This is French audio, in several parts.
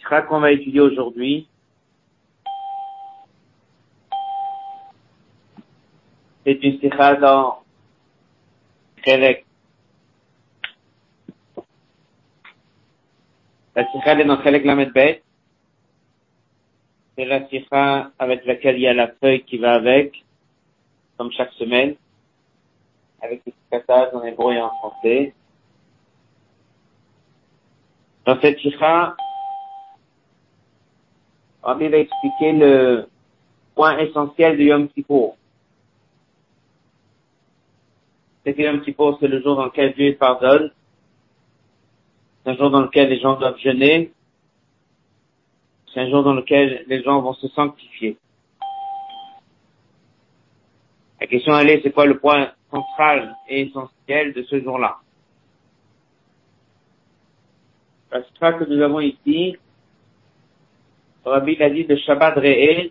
sikha qu'on va étudier aujourd'hui, c'est une sikha dans Chelek. La sikha est dans Chelek Lamed Bet. C'est la sikha avec laquelle il y a la feuille qui va avec, comme chaque semaine, avec les passages en hébreu et en français. Dans cette sikha, Rabbi va expliquer le point essentiel de Yom Kippur. C'est que Yom Kippur, c'est le jour dans lequel Dieu pardonne. C'est un jour dans lequel les gens doivent jeûner. C'est un jour dans lequel les gens vont se sanctifier. La question elle est, c'est quoi le point central et essentiel de ce jour-là? La que nous avons ici, Rabbi l'a dit de Shabbat Re'e,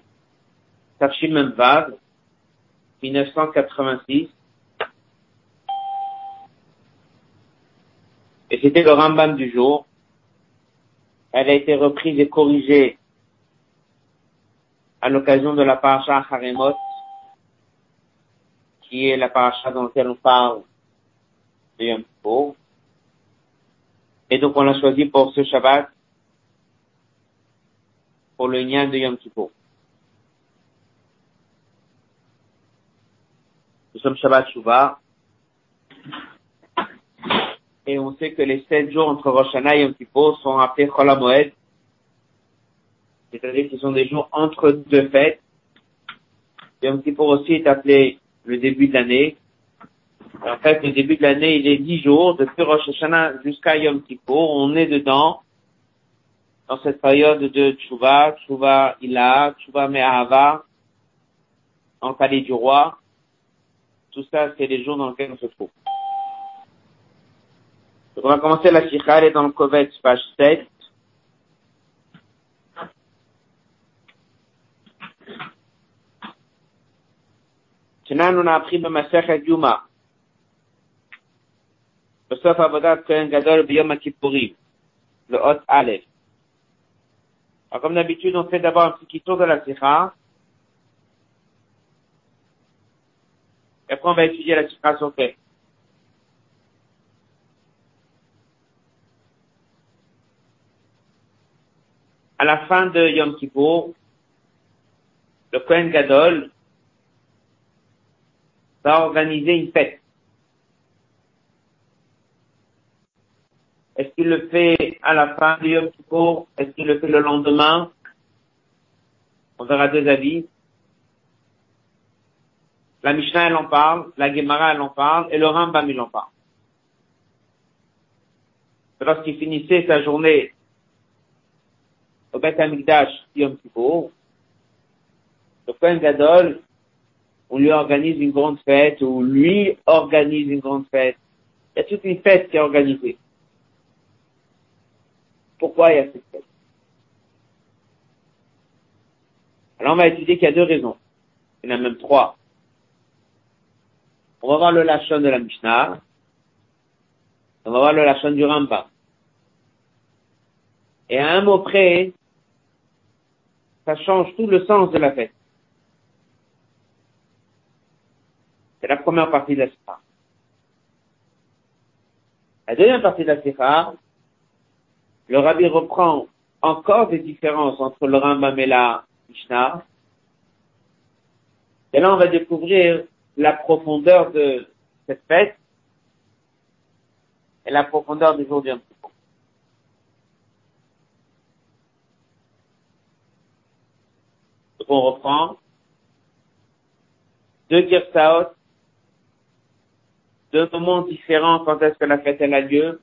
Tafshim Memvav, 1986. Et c'était le Rambam du jour. Elle a été reprise et corrigée à l'occasion de la paracha Haremot, qui est la paracha dans laquelle on parle de Yom. Et donc on l'a choisi pour ce Shabbat pour le lien de Yom Kippur. Nous sommes Shabbat Shuvah. Et on sait que les sept jours entre Rosh Hashanah et Yom Kippur sont appelés Chol HaMoed. C'est-à-dire qu'ils sont des jours entre deux fêtes. Yom Kippur aussi est appelé le début de l'année. En fait, le début de l'année, il est dix jours, depuis Rosh Hashanah jusqu'à Yom Kippur. On est dedans dans cette période de Tchouva, Tchouva Ila, Tchouva Me'ahava, en palais du roi. Tout ça, c'est les jours dans lesquels on se trouve. Donc, on va commencer la Sikha, elle est dans le Kovetz, page 7. Maintenant, on a appris le Masechet Yuma. בסוף עבודת כהן גדול ביום הכיפורים, לאות א', alors, comme d'habitude, on fait d'abord un petit tour de la sikha. Et après, on va étudier la sikha sur fait. À la fin de Yom Kippur, le Kohen Gadol va organiser une fête. Est-ce qu'il le fait à la fin du Yom Kippur? Est-ce qu'il le fait le lendemain? On verra deux avis. La Mishnah, elle en parle, la Gemara, elle en parle, et le Rambam, il en parle. Lorsqu'il finissait sa journée au Beth Amikdash Yom Kippur, le Kohen Gadol, on lui organise une grande fête, ou lui organise une grande fête. Il y a toute une fête qui est organisée. Pourquoi il y a cette fête? Alors on va étudier qu'il y a deux raisons. Il y en a même trois. On va voir le lachon de la Mishnah. On va voir le lachon du Rambam. Et à un mot près, ça change tout le sens de la fête. C'est la première partie de la Sikha. La deuxième partie de la Sikha, le rabbi reprend encore des différences entre le Rambam et la Mishnah. Et là, on va découvrir la profondeur de cette fête et la profondeur du jour du. Donc, on reprend deux Girsaot, deux moments différents quand est-ce que la fête elle a lieu,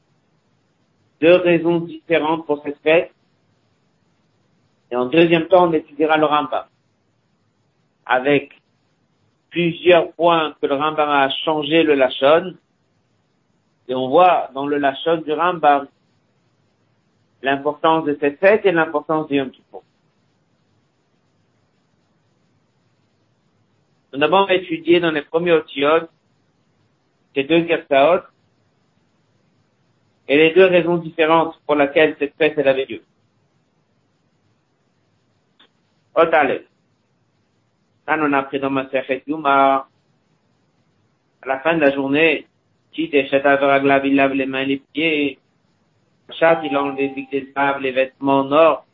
deux raisons différentes pour cette fête. Et en deuxième temps, on étudiera le Rambam. Avec plusieurs points que le Rambam a changé le Lachon. Et on voit dans le Lachon du Rambam l'importance de cette fête et l'importance du Yom Kippur. Nous avons étudié dans les premiers otiotes ces deux Gersaot et les deux raisons différentes pour lesquelles cette fête elle avait lieu. Otale. Là, on a appris dans ma Yuma, à la fin de la journée, Tit et Shetavraglab, il lave les mains et les pieds. Chat, il a enlevé des les vêtements en or.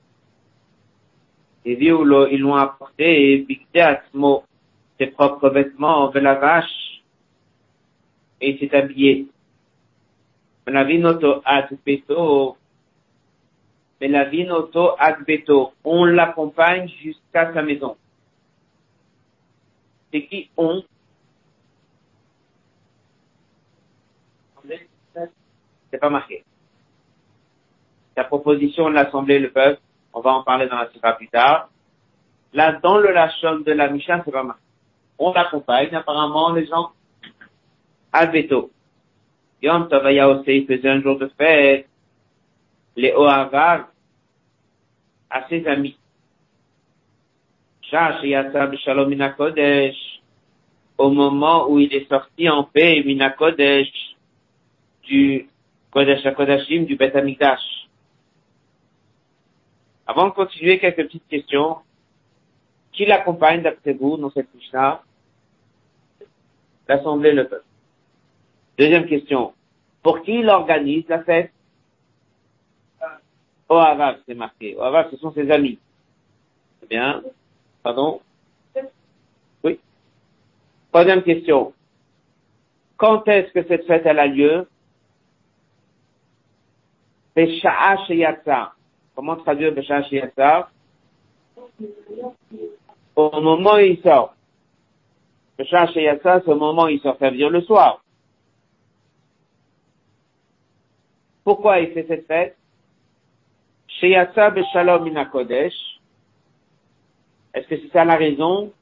Et vieux, ils l'ont apporté, et Atmo, ses propres vêtements, de la vache, et il s'est habillé. La vinoto adbeto, mais la vinoto adbeto, on l'accompagne jusqu'à sa maison. C'est qui on? C'est pas marqué. La proposition de l'Assemblée, le peuple, on va en parler dans la sira plus tard. Là, dans le lachon de la Mishnah, c'est pas marqué. On l'accompagne, apparemment, les gens, adbeto. Yom Tavaya aussi, faisait un jour de fête, les Ohavar, à ses amis. Shalom Minakodesh, au moment où il est sorti en paix, Minakodesh, du Kodesh HaKodashim, du Beth Amikdash. Avant de continuer, quelques petites questions. Qui l'accompagne d'après vous dans cette Mishnah? L'Assemblée, le peuple. Deuxième question. Pour qui il organise la fête? Ohavav, c'est marqué. Ohavav, ce sont ses amis. C'est bien. Pardon? Oui. Troisième question. Quand est-ce que cette fête elle a lieu? Besha'a Sheyatsa. Comment traduire Sheyatsa Au moment où il sort. Besha'a Sheyatsa, c'est au moment où il sort. Ça veut dire le soir. Pourquoi il fait cette fête Sheyatsa Beshalom Minakodesh. Est-ce que c'est ça la raison?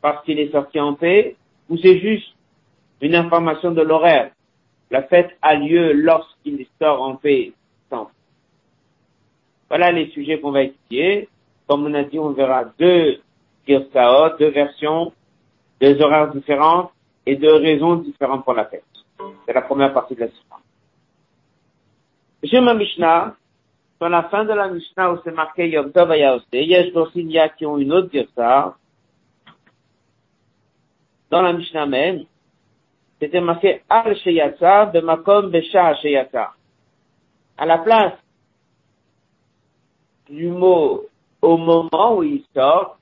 Parce qu'il est sorti en paix? Ou c'est juste une information de l'horaire? La fête a lieu lorsqu'il sort en paix. Voilà les sujets qu'on va étudier. Comme on a dit, on verra deux girsaot, deux versions, deux horaires différents et deux raisons différentes pour la fête. C'est la première partie de la histoire. J'ai ma Mishnah, sur la fin de la Mishnah où c'est marqué Yom Tov Ayaose, Yesh Dorsinia qui ont une autre girsa, dans la Mishnah même, c'était marqué Al Sheyatsa, Bemakom Besha Sheyatsa. À la place du mot au moment où il sort,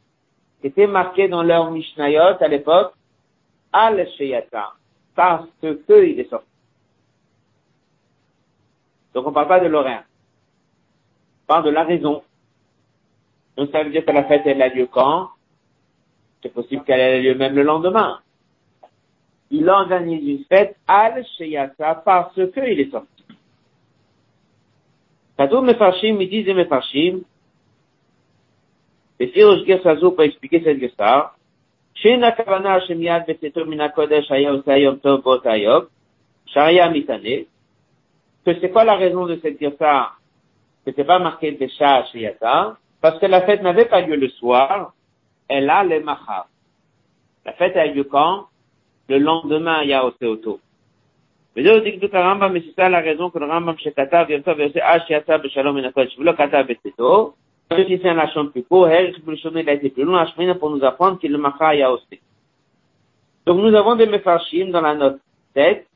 était marqué dans leur Mishnayot à l'époque, Al Sheyata, parce que il est sorti. Donc on ne parle pas de l'horaire. On parle de la raison. Donc ça veut dire que la fête elle a lieu quand C'est possible qu'elle ait lieu même le lendemain. Il organise une fête al sheyata parce que il est sorti. כתוב מפרשים, מדי זה מפרשים, לפי ראש גרסה זו פה expliquer cette גרסה, שאין הכוונה שמיד בצאתו מן הקודש היה עושה יום טוב באותה יום, שהיה מתענה, que c'est quoi la raison de cette girsa C'était pas marqué des chats à parce que la fête n'avait pas lieu le soir, elle a les mahar. La fête a lieu quand? Le lendemain, il y a Oseoto. Mais c'est ça la raison que le Rambam chez Kata, Virta, verset H, Yata, Beshalom, Enakosh, Vlo, Kata, Beteto. Si c'est un lachon plus court, Herich, Bulshon, il a été plus long, Hachmina, pour nous apprendre qu'il le Macha, Yaosé. Donc nous avons des mefarshim dans la note 7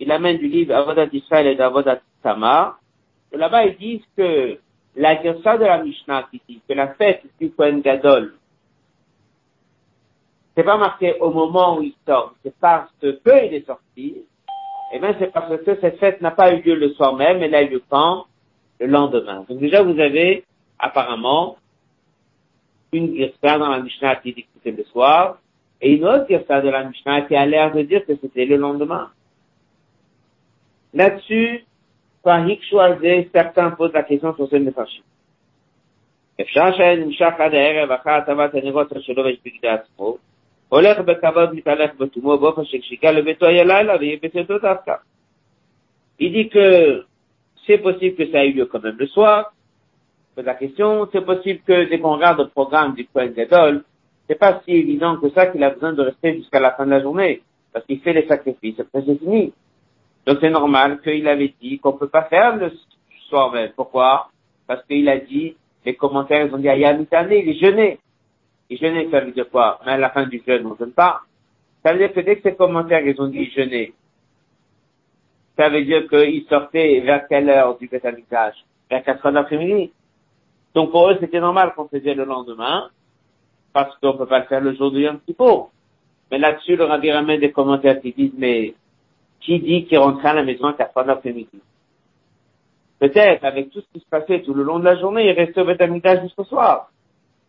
il amène du livre Avodat Israël et d'Avodat Tamar, et là-bas ils disent que la gersa de la Mishnah qui dit que la fête du Kohen Gadol, c'est pas marqué au moment où il sort, c'est parce que il est sorti, eh bien, c'est parce que cette fête n'a pas eu lieu le soir même, elle a eu lieu quand? Le lendemain. Donc déjà, vous avez apparemment une girsa dans la Mishnah qui dit que c'était le soir, et une autre girsa de la Mishnah qui a l'air de dire que c'était le lendemain. Là-dessus, par choisir, certains posent la question sur ce message. אפשר שנמשך עד הערב אחר הטבת הנרות שלו ויש בגדי עצמו, הולך בכבוד מתהלך בתומו באופן שכשיגיע לביתו יהיה לילה ויהיה בצאתו דווקא. Il dit que c'est possible que ça ait eu lieu quand même le soir. C'est la question, c'est possible que dès qu'on regarde le programme du Kohen Gadol, c'est pas si évident que ça qu'il a besoin de rester jusqu'à la fin de la journée. Parce qu'il fait les sacrifices, après c'est fini. Donc c'est normal qu'il avait dit qu'on peut pas faire le soir même. Pourquoi? Parce qu'il a dit, les commentaires ils ont dit, ah, il a il est jeûné. Et jeûner, ça veut dire quoi? Mais à la fin du jeûne, on ne jeûne pas. Ça veut dire que dès que ces commentaires, ils ont dit jeûner, ça veut dire qu'ils sortaient vers quelle heure du Beth Vers 4 heures d'après-midi. Donc pour eux, c'était normal qu'on faisait le lendemain, parce qu'on peut pas le faire le jour du Yom Kippur. Mais là-dessus, le Rabbi ramène des commentaires qui disent, mais qui dit qu'il rentrait à la maison à 4 heures d'après-midi Peut-être, avec tout ce qui se passait tout le long de la journée, il restait au Beth jusqu'au soir.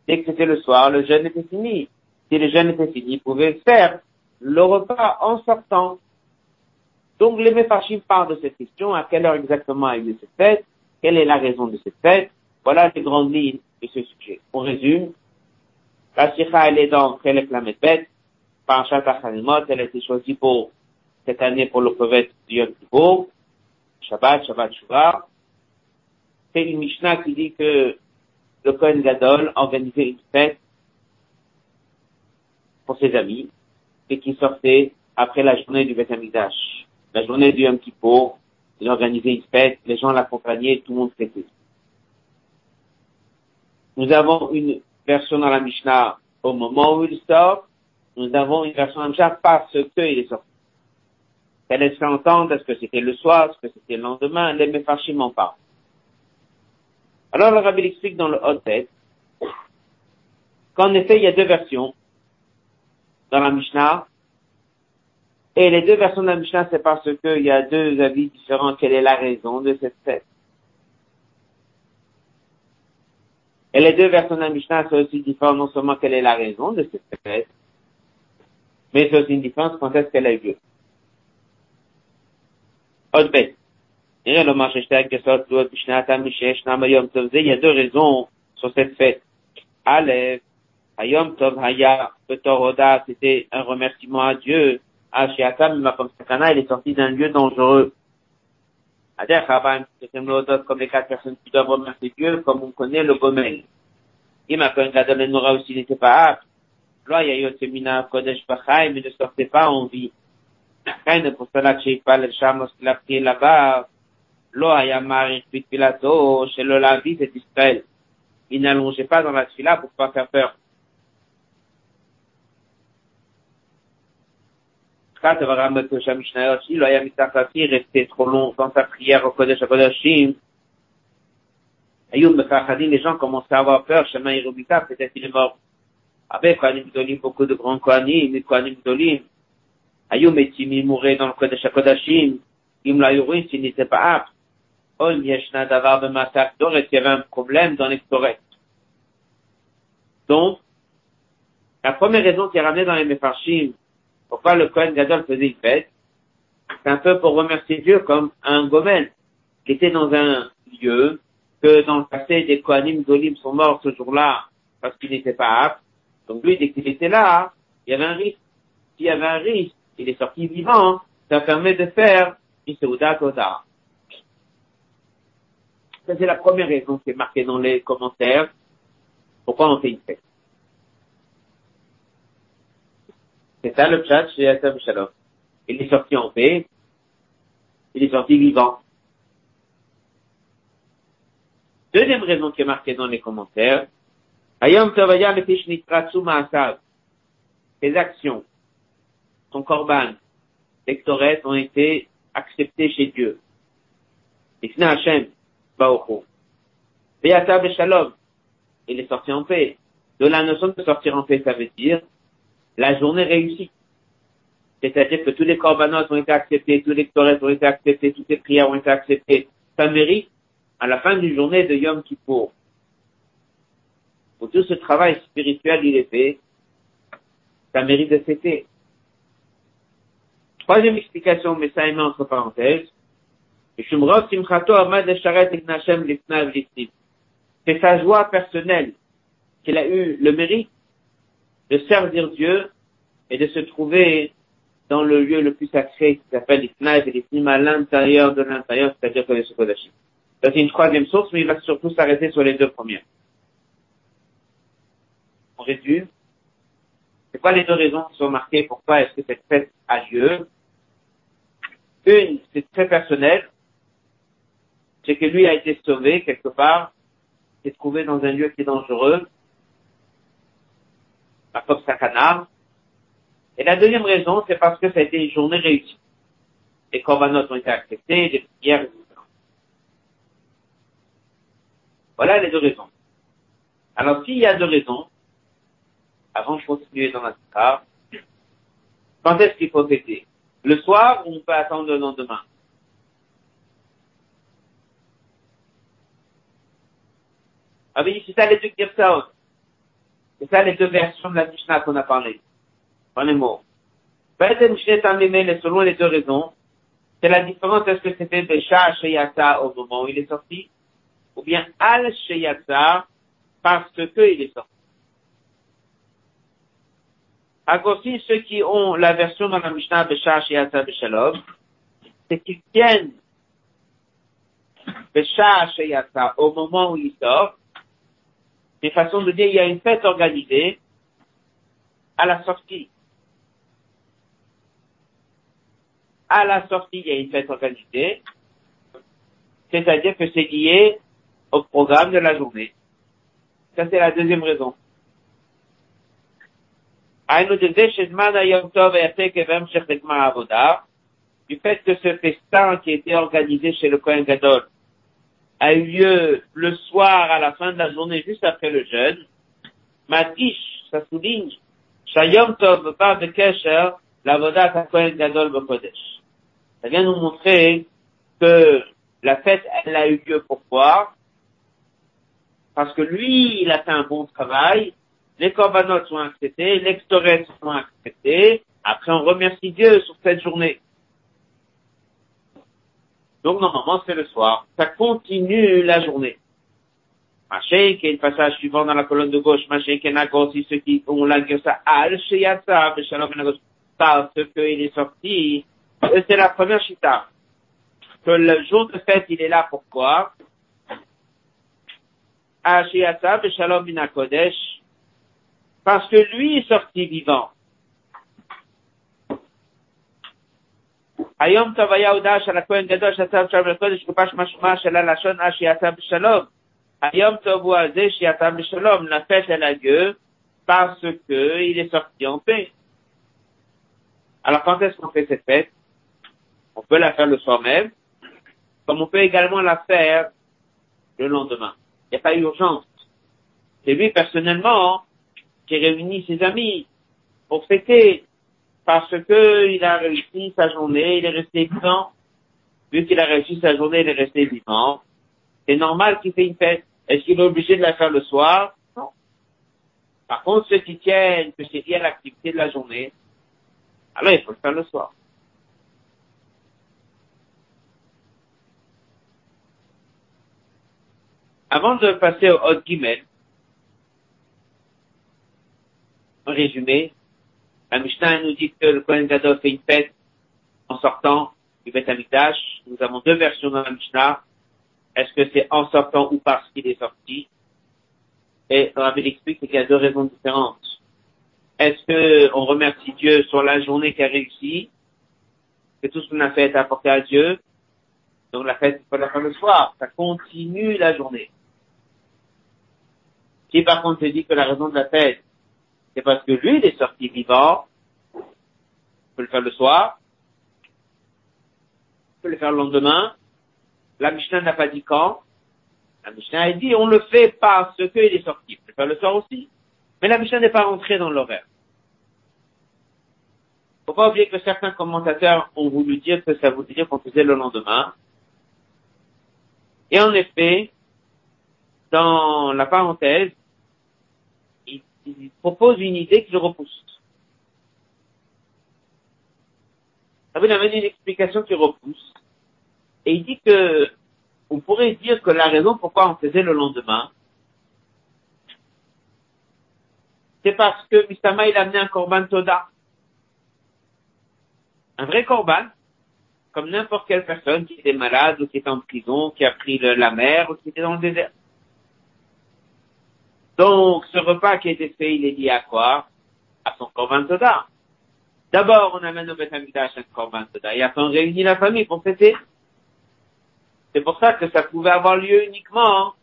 Dès que c'était le soir, le jeûne était fini. Si le jeûne était fini, il pouvait faire le repas en sortant. Donc les Mephashim parlent de cette question, à quelle heure exactement a eu lieu cette fête, quelle est la raison de cette fête? Voilà les grandes lignes de ce sujet. On résume. La Sikha, elle est dans Chelek Lamedbet, Parashat Achanimot, elle a été choisie pour cette année pour le prophète du Yom Kippur, Shabbat, Shabbat Shuvah. C'est une Mishnah qui dit que le Kohen Gadol organisait une fête pour ses amis et qui sortait après la journée du Beth La journée du Yom Kippur, il organisait une fête, les gens l'accompagnaient, tout le monde fêtait. Nous avons une version dans la Mishnah au moment où il sort, nous avons une version dans la Mishnah parce qu'il est sorti. Elle laisse entendre est-ce que c'était le soir, est-ce que c'était le lendemain, les Mefarshim en parlent. Alors le Rabbi explique dans le Hotet qu'en effet il y a deux versions dans la Mishnah. Et les deux versions de la Mishnah, c'est parce qu'il y a deux avis différents. Quelle est la raison de cette fête? Et les deux versions de la Mishnah sont aussi différentes, non seulement quelle est la raison de cette fête, mais c'est aussi une différence quand est-ce qu'elle a eu lieu. Il y a deux raisons sur cette fête. C'était un remerciement à Dieu. Comme Sakana, il est sorti d'un lieu dangereux. Comme les quatre personnes qui doivent remercier Dieu, comme on connaît le Gomel. Gadol aussi n'était pas apte. Kodesh mais ne sortait pas en vie. Rien pour cela que pas le Shamos là-bas, Lo Hayamar Pilato, chez le Lavi, c'est Israël. Il n'allongeait pas dans la fila pour pas faire peur. il resté trop long dans sa prière au Kodesh Mefachadin, les gens commençaient à avoir peur, Shema Yerubika, peut-être est mort. Avec Kohanim Gdolim, beaucoup de grands Kohanim, et Kohanim Gdolim. Mourait dans le n'était pas apte. Il y avait un problème dans les Donc, la première raison qui est ramenée dans les Mefarshim, pourquoi le Kohen Gadol faisait une fête C'est un peu pour remercier Dieu comme un Gomel qui était dans un lieu que dans le passé des Kohanim Golim sont morts ce jour-là parce qu'ils n'étaient pas aptes. Donc lui, dès qu'il était là, il y avait un risque. S'il y avait un risque, il est sorti vivant, ça permet de faire une Seuda. Ça, c'est la première raison qui est marquée dans les commentaires. Pourquoi on fait une fête? C'est ça le chat chez Yasser Shalom. Il est sorti en paix. Il est sorti vivant. Deuxième raison qui est marquée dans les commentaires. Ayom Tovaya Ses actions, son korban, lectorette ont été acceptées chez Dieu. Shalom. Il est sorti en paix. De la notion de sortir en paix, ça veut dire la journée réussit. C'est-à-dire que tous les corbanotes ont été acceptés, tous les torets ont été acceptés, toutes les prières ont été acceptées. Ça mérite, à la fin d'une journée de Yom Kippour, où tout ce travail spirituel il est fait, ça mérite de fêter. Troisième explication, mais ça est entre parenthèses. C'est sa joie personnelle qu'il a eu le mérite de servir Dieu et de se trouver dans le lieu le plus sacré qui s'appelle l'Isnaïf et l'Isnim à l'intérieur de l'intérieur, c'est-à-dire que les Kodashim. c'est une troisième source, mais il va surtout s'arrêter sur les deux premières. On résume. C'est quoi les deux raisons qui sont marquées pourquoi est-ce que cette fête a lieu? Une, c'est très personnel. C'est que lui a été sauvé quelque part, s'est trouvé dans un lieu qui est dangereux, la Pop Sakana. Et la deuxième raison, c'est parce que ça a été une journée réussie. Les corbanotes ont été acceptés, les prières, etc. Voilà les deux raisons. Alors, s'il y a deux raisons, avant de continuer dans la histoire, quand est-ce qu'il faut fêter? Le soir ou on peut attendre le lendemain? Ah oui, c'est ça les deux Girsaot. C'est ça les deux versions de la Mishnah qu'on a parlé. Dans les mots. Selon les deux raisons, c'est la différence est-ce que c'était Besha Sheyata au moment où il est sorti, ou bien Al Sheyata parce que il est sorti. Aussi ceux qui ont la version dans la Mishnah Besha Sheyata Beshalom, c'est qu'ils tiennent Besha Sheyata au moment où il sort, des façons de dire il y a une fête organisée à la sortie. À la sortie, il y a une fête organisée, c'est-à-dire que c'est lié au programme de la journée. Ça, c'est la deuxième raison. Du fait que ce festin qui était organisé chez le Kohen Gadol a eu lieu le soir à la fin de la journée, juste après le jeûne. Matish, ça souligne, Shayom Tov Ba Bekesher, la Vodat Kohen Gadol Bekodesh. Ça vient nous montrer que la fête, elle a eu lieu pourquoi? Parce que lui, il a fait un bon travail, les corbanotes sont acceptés, les sont acceptés, après on remercie Dieu sur cette journée. Donc normalement c'est le soir. Ça continue la journée. Maché, qui est le passage suivant dans la colonne de gauche, Maché, qui est aussi ceux qui ont la ça al sheyatsa, parce qu'il est sorti. C'est la première chita. Que le jour de fête, il est là pourquoi? Sheyatsa, beshalom minakodesh Parce que lui est sorti vivant. היום טוב היה הודעה של הכהן גדול שעשה בשלום לקודש גובש משמע של הלשון אז שיצא בשלום. היום טוב הוא על זה שיצא בשלום, la fête elle a lieu parce que il est sorti en paix. Alors quand est-ce qu'on fait cette fête On peut la faire le soir même, comme on peut également la faire le lendemain. Il n'y a pas d'urgence. C'est lui personnellement qui réunit ses amis pour fêter parce que il a réussi sa journée, il est resté vivant. Vu qu'il a réussi sa journée, il est resté vivant. C'est normal qu'il fait une fête. Est-ce qu'il est obligé de la faire le soir? Non. Par contre, ceux qui tiennent que c'est lié à l'activité de la journée, alors il faut le faire le soir. Avant de passer au Hot Gimel, résumé, la Mishnah nous dit que le Kohen Gadol fait une fête en sortant du Beth Amikdash. Nous avons deux versions dans la Mishnah. Est-ce que c'est en sortant ou parce qu'il est sorti? Et on avait expliqué qu'il y a deux raisons différentes. Est-ce que on remercie Dieu sur la journée qui a réussi? Que tout ce qu'on a fait est apporté à Dieu? Donc la fête, il faut la faire le soir. Ça continue la journée. Si par contre je dis que la raison de la fête, c'est parce que lui, il est sorti vivant. On peut le faire le soir. On peut le faire le lendemain. La Mishnah n'a pas dit quand. La Mishnah a dit, on le fait parce qu'il est sorti. On peut le faire le soir aussi. Mais la Mishnah n'est pas rentrée dans l'horaire. Faut pas oublier que certains commentateurs ont voulu dire que ça voulait dire qu'on faisait le lendemain. Et en effet, dans la parenthèse, il propose une idée qu'il repousse. Il amène une explication qui repousse. Et il dit que, on pourrait dire que la raison pourquoi on faisait le lendemain, c'est parce que Mistama, il a amené un korban toda. Un vrai korban, comme n'importe quelle personne qui était malade ou qui était en prison, qui a pris la mer ou qui était dans le désert. Donc, ce repas qui a été fait, il est lié à quoi? À son Korban Toda. D'abord, on amène au Beth Amikdash un Korban Toda et après on réunit la famille pour fêter. C'est pour ça que ça pouvait avoir lieu uniquement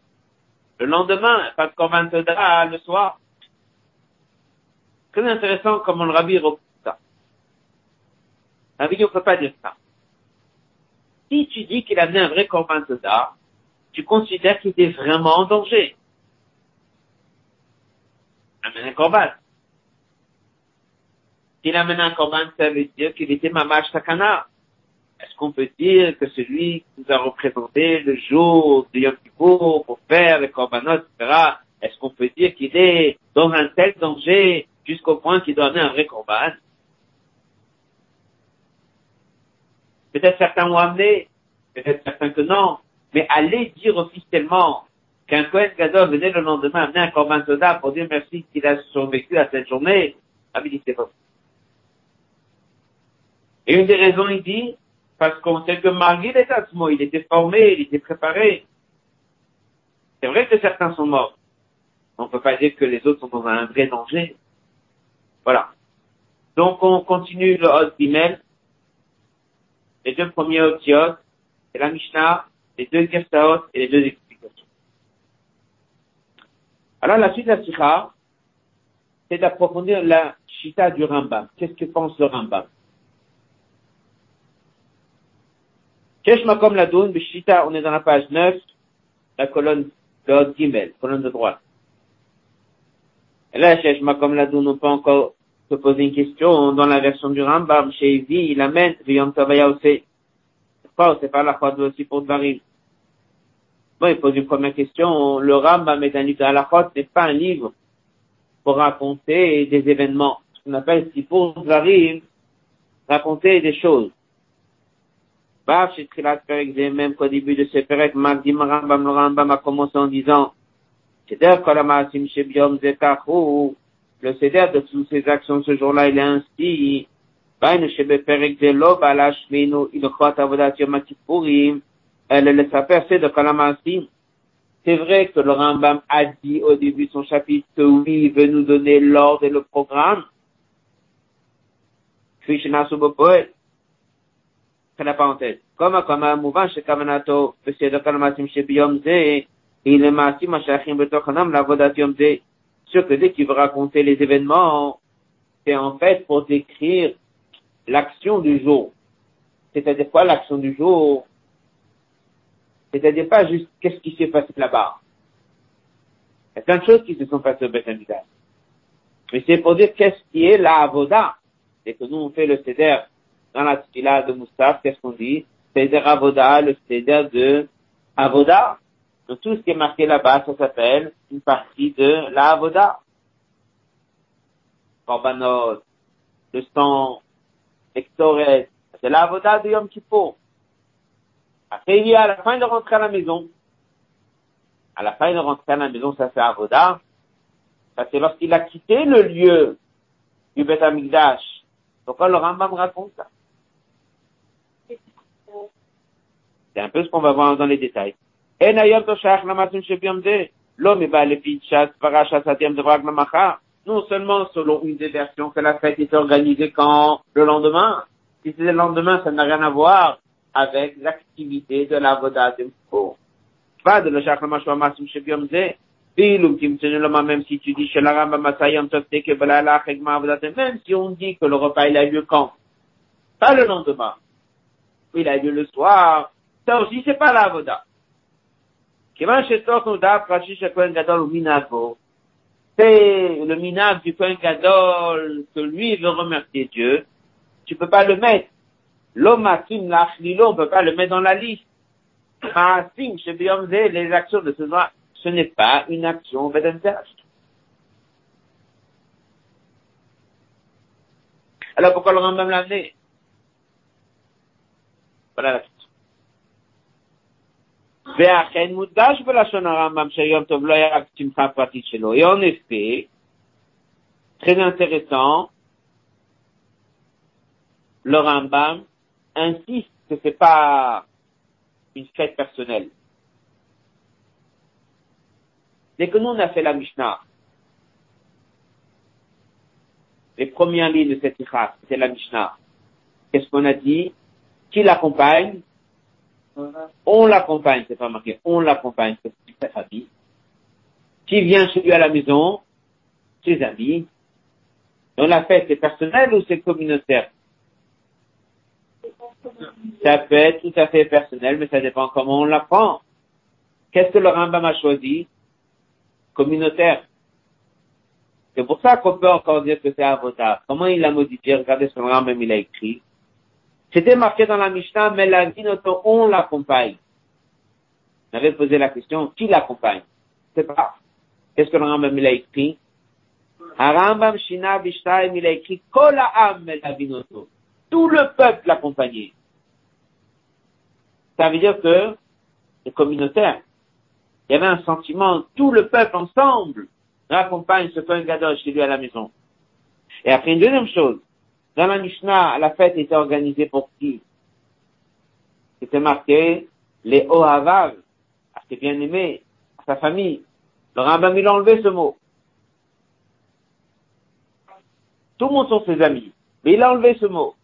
le lendemain, pas de Korban Toda le soir. Très intéressant comment le rabbi recoupe ça. Rabbi on peut pas dire ça. Si tu dis qu'il a amené un vrai corban soda, tu considères qu'il était vraiment en danger. Amener un corban. S'il amène un corban, ça veut dire qu'il était mamash sakana. Est-ce qu'on peut dire que celui qui nous a représenté le jour de Yom Kippur pour faire les korbanot, etc., est-ce qu'on peut dire qu'il est dans un tel danger jusqu'au point qu'il doit amener un vrai korban Peut-être certains l'ont amené, peut-être certains que non, mais aller dire officiellement qu'un Kohen Gadol venait le lendemain amener un korban pour dire merci qu'il a survécu à cette journée, ah, dit c'est pas. Et une des raisons, il dit, parce qu'on sait que malgré les mot, il était formé, il était préparé. C'est vrai que certains sont morts. On ne peut pas dire que les autres sont dans un vrai danger. Voilà. Donc on continue le Hot Gimel. Les deux premiers Otiot, c'est la Mishnah, les deux Gestaot et les deux. Alors la suite de la Sikha, c'est d'approfondir la Shita du Rambam. Qu'est-ce que pense le Rambam? Kesh Makom Ladoun, Bishita, on est dans la page 9, la colonne de Gimel, colonne de droite. Et là, Kesh Makom Ladoun, on peut encore se poser une question dans la version du Rambam, chez Evi, il amène, Viyom Tavaya aussi. Pas, c'est pas la fois aussi pour Dvarim. Bon, il pose une première question. Le Rambam est un livre à la fois, n'est pas un livre pour raconter des événements. Ce qu'on appelle, pour Dvarim, raconter des choses. Bav, chez Trilat Perek, même qu'au début de ce Perek, Magdim Rambam, le Rambam a commencé en disant, Seder Kolamasim Shebiom Zekachu, le Seder de toutes ces actions ce jour-là, il est ainsi, Bain Shebe Perek Zelo, Balashminu, Ilchot Avodat Yom Kippurim, elle laisse apercer de Kolamasim. C'est vrai que le Rambam a dit au début de son chapitre que oui, il veut nous donner l'ordre et le programme. Krishna Subopoet la parenthèse. Comme, comme un mouvement chez Kavanato, c'est de Kalmatim chez Biyom Ze, il est Masim Ashachim Betochanam, la Vodatium Ze. Ce que dès qu'il veut raconter les événements, c'est en fait pour décrire l'action du jour. C'est-à-dire quoi l'action du jour? C'est-à-dire pas juste qu'est-ce qui s'est passé là-bas. Il y a plein de choses qui se sont passées au Beth Mais c'est pour dire qu'est-ce qui est la Avoda. C'est que nous on fait le CEDER dans la tfila de Moustaph, qu'est-ce qu'on dit? Seder Avoda, le Seder de Avoda. Donc tout ce qui est marqué là-bas, ça s'appelle une partie de la Avoda. Korbanot, le sang, Hectorès, c'est la Avoda de Yom Kippur. Après, il y a à la fin de rentrer à la maison. À la fin de rentrer à la maison, ça c'est Avoda. Ça c'est lorsqu'il a quitté le lieu du Beth Amikdash. Donc le Rambam raconte ça. C'est un peu ce qu'on va voir dans les détails. Non seulement selon une des versions que la fête est organisée quand? Le lendemain. Si c'est le lendemain, ça n'a rien à voir avec l'activité de la voda de Pas de le shach lamashwamasim shebiom ze. Même si tu dis chez la Rambam Masayam que même si on dit que le repas il a lieu quand? Pas le lendemain. Il a lieu le soir, ça aussi, c'est pas la voda. C'est le minag du Kohen Gadol que lui veut remercier Dieu. Tu peux pas le mettre. L'homme on peut pas le mettre dans la liste. les actions de ce droit, ce n'est pas une action Alors pourquoi le Rambam l'a amené Voilà la ואכן מודגש בלשון הרמב"ם שהיום טוב לא היה רק שמחה פרטית שלו. Et en effet, très intéressant, le Rambam insiste que c'est pas une fête personnelle. Dès que nous on a fait la Mishnah, les premières lignes de cette Ikha, c'est la Mishnah. Qu'est-ce qu'on a dit? Qui l'accompagne? On l'accompagne, c'est pas marqué, on l'accompagne, c'est famille. Qui vient chez lui à la maison, ses amis. Donc la fête, c'est personnel ou c'est communautaire? Ça peut être tout à fait personnel, mais ça dépend comment on l'apprend. Qu'est-ce que le Rambam a choisi Communautaire? C'est pour ça qu'on peut encore dire que c'est Avodah. Comment il l'a modifié? Regardez ce que le Rambam il a écrit. C'était marqué dans la Mishnah, mais la vie on l'accompagne. On avait posé la question, qui l'accompagne? C'est pas. Qu'est-ce que le Rambam il a écrit? Rambam Shina Bishtaim, il a écrit Kola Am Tout le peuple l'accompagnait. Ça veut dire que c'est communautaire. Il y avait un sentiment, tout le peuple ensemble raccompagne ce Kohen Gadol chez lui à la maison. Et après une deuxième chose, dans la Mishnah, la fête était organisée pour qui? C'était marqué les Ohavav, à ses bien-aimés, à sa famille. Le Rambam, il a enlevé ce mot. Tout le monde sont ses amis. Mais il a enlevé ce mot.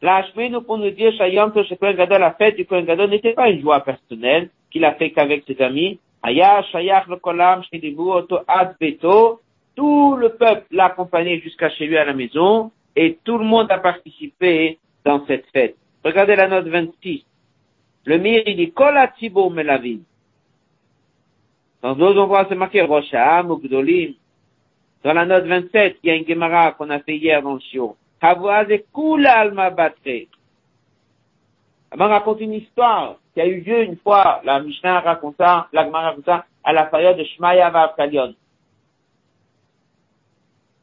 La nous pour nous dire, Shayam, que Kohen Gadol, la fête du Kohen Gadol n'était pas une joie personnelle qu'il a fait qu'avec ses amis. Aya, Shayach, le Kolam, Oto, Ad, Beto. Tout le peuple l'a accompagné jusqu'à chez lui à la maison et tout le monde a participé dans cette fête. Regardez la note 26. Le mir, il dit, Kola Tibo Melavim. Dans d'autres endroits, c'est marqué Rosham ou. Dans la note 27, il y a une Gemara qu'on a fait hier dans le. Havouaz Kula Alma Batre. On raconte une histoire qui a eu lieu une fois, la Mishnah raconte ça, la Gemara raconte ça, à la période de Shmaya Kalion.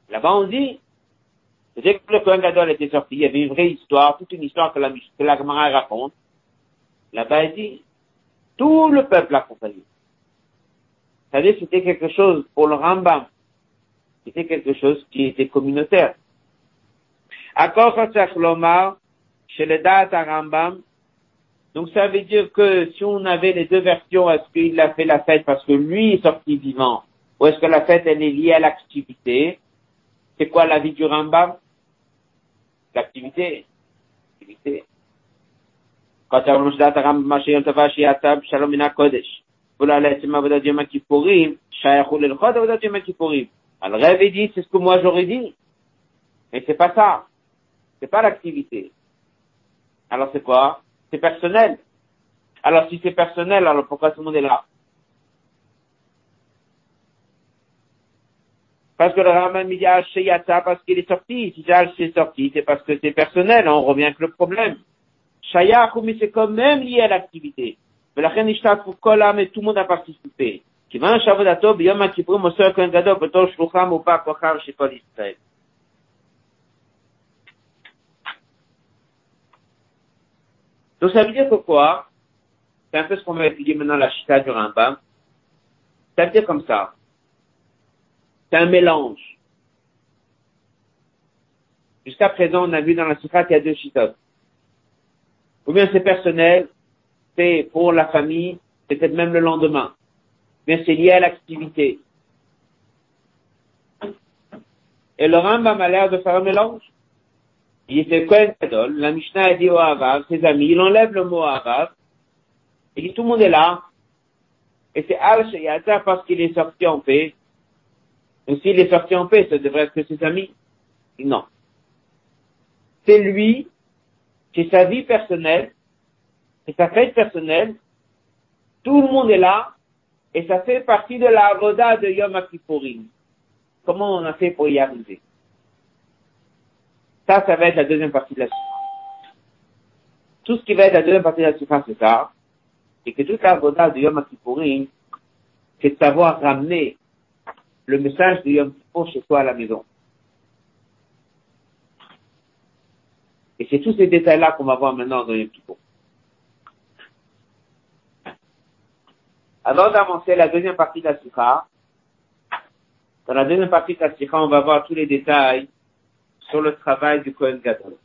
Là-bas, on dit, dès que le Kohen Gadol était sorti, il y avait une vraie histoire, toute une histoire que la, que raconte. Là-bas, il dit, tout le peuple accompagné. C'est-à-dire c'était quelque chose pour le Rambam. C'était quelque chose qui était communautaire. Accord Lomar, chez les dates à Rambam, donc ça veut dire que si on avait les deux versions, est-ce qu'il a fait la fête parce que lui est sorti vivant, ou est-ce que la fête elle est liée à l'activité? C'est quoi la vie du Rambam? L'activité. L'activité. Quand tu as Rambam, Shalom Kodesh. Alors rêve dit, c'est ce que moi j'aurais dit. Mais c'est pas ça. C'est pas l'activité. Alors c'est quoi? C'est personnel. Alors si c'est personnel, alors pourquoi tout le monde est là? Parce que le Raman il Sheyata ah, parce qu'il est sorti. Si c'est sorti, c'est parce que c'est personnel. On revient avec le problème. Shaya mais c'est quand même lié à l'activité. Mais la reine pour Kola, mais tout le monde a participé. Donc ça veut dire que quoi? C'est un peu ce qu'on va étudier maintenant la chita du Rambam. Ça veut dire comme ça. C'est un mélange. Jusqu'à présent, on a vu dans la sikha qu'il y a deux chitas. Ou bien c'est personnel, c'est pour la famille, peut-être même le lendemain. Mais c'est lié à l'activité. Et le Rambam a l'air de faire un mélange. Il était Kohen Gadol, la Mishnah a dit au Havav, ses amis, il enlève le mot Havav, il dit tout le monde est là, et c'est Al Shayata parce qu'il est sorti en paix. Donc s'il est sorti en paix, ça devrait être ses amis. Non. C'est lui, c'est sa vie personnelle, c'est sa fête personnelle, tout le monde est là, et ça fait partie de la roda de Yom Kippourim. Comment on a fait pour y arriver? Ça, ça va être la deuxième partie de la souffrance. Tout ce qui va être la deuxième partie de la souffrance, c'est ça, et que toute la de Yom Kippourim, c'est de savoir ramener le message de Yom Kippur chez toi à la maison. Et c'est tous ces détails-là qu'on va voir maintenant dans Yom Kippur. Avant d'avancer la deuxième partie de la sikha, dans la deuxième partie de la sikha, on va voir tous les détails sur le travail du Kohen Gadol.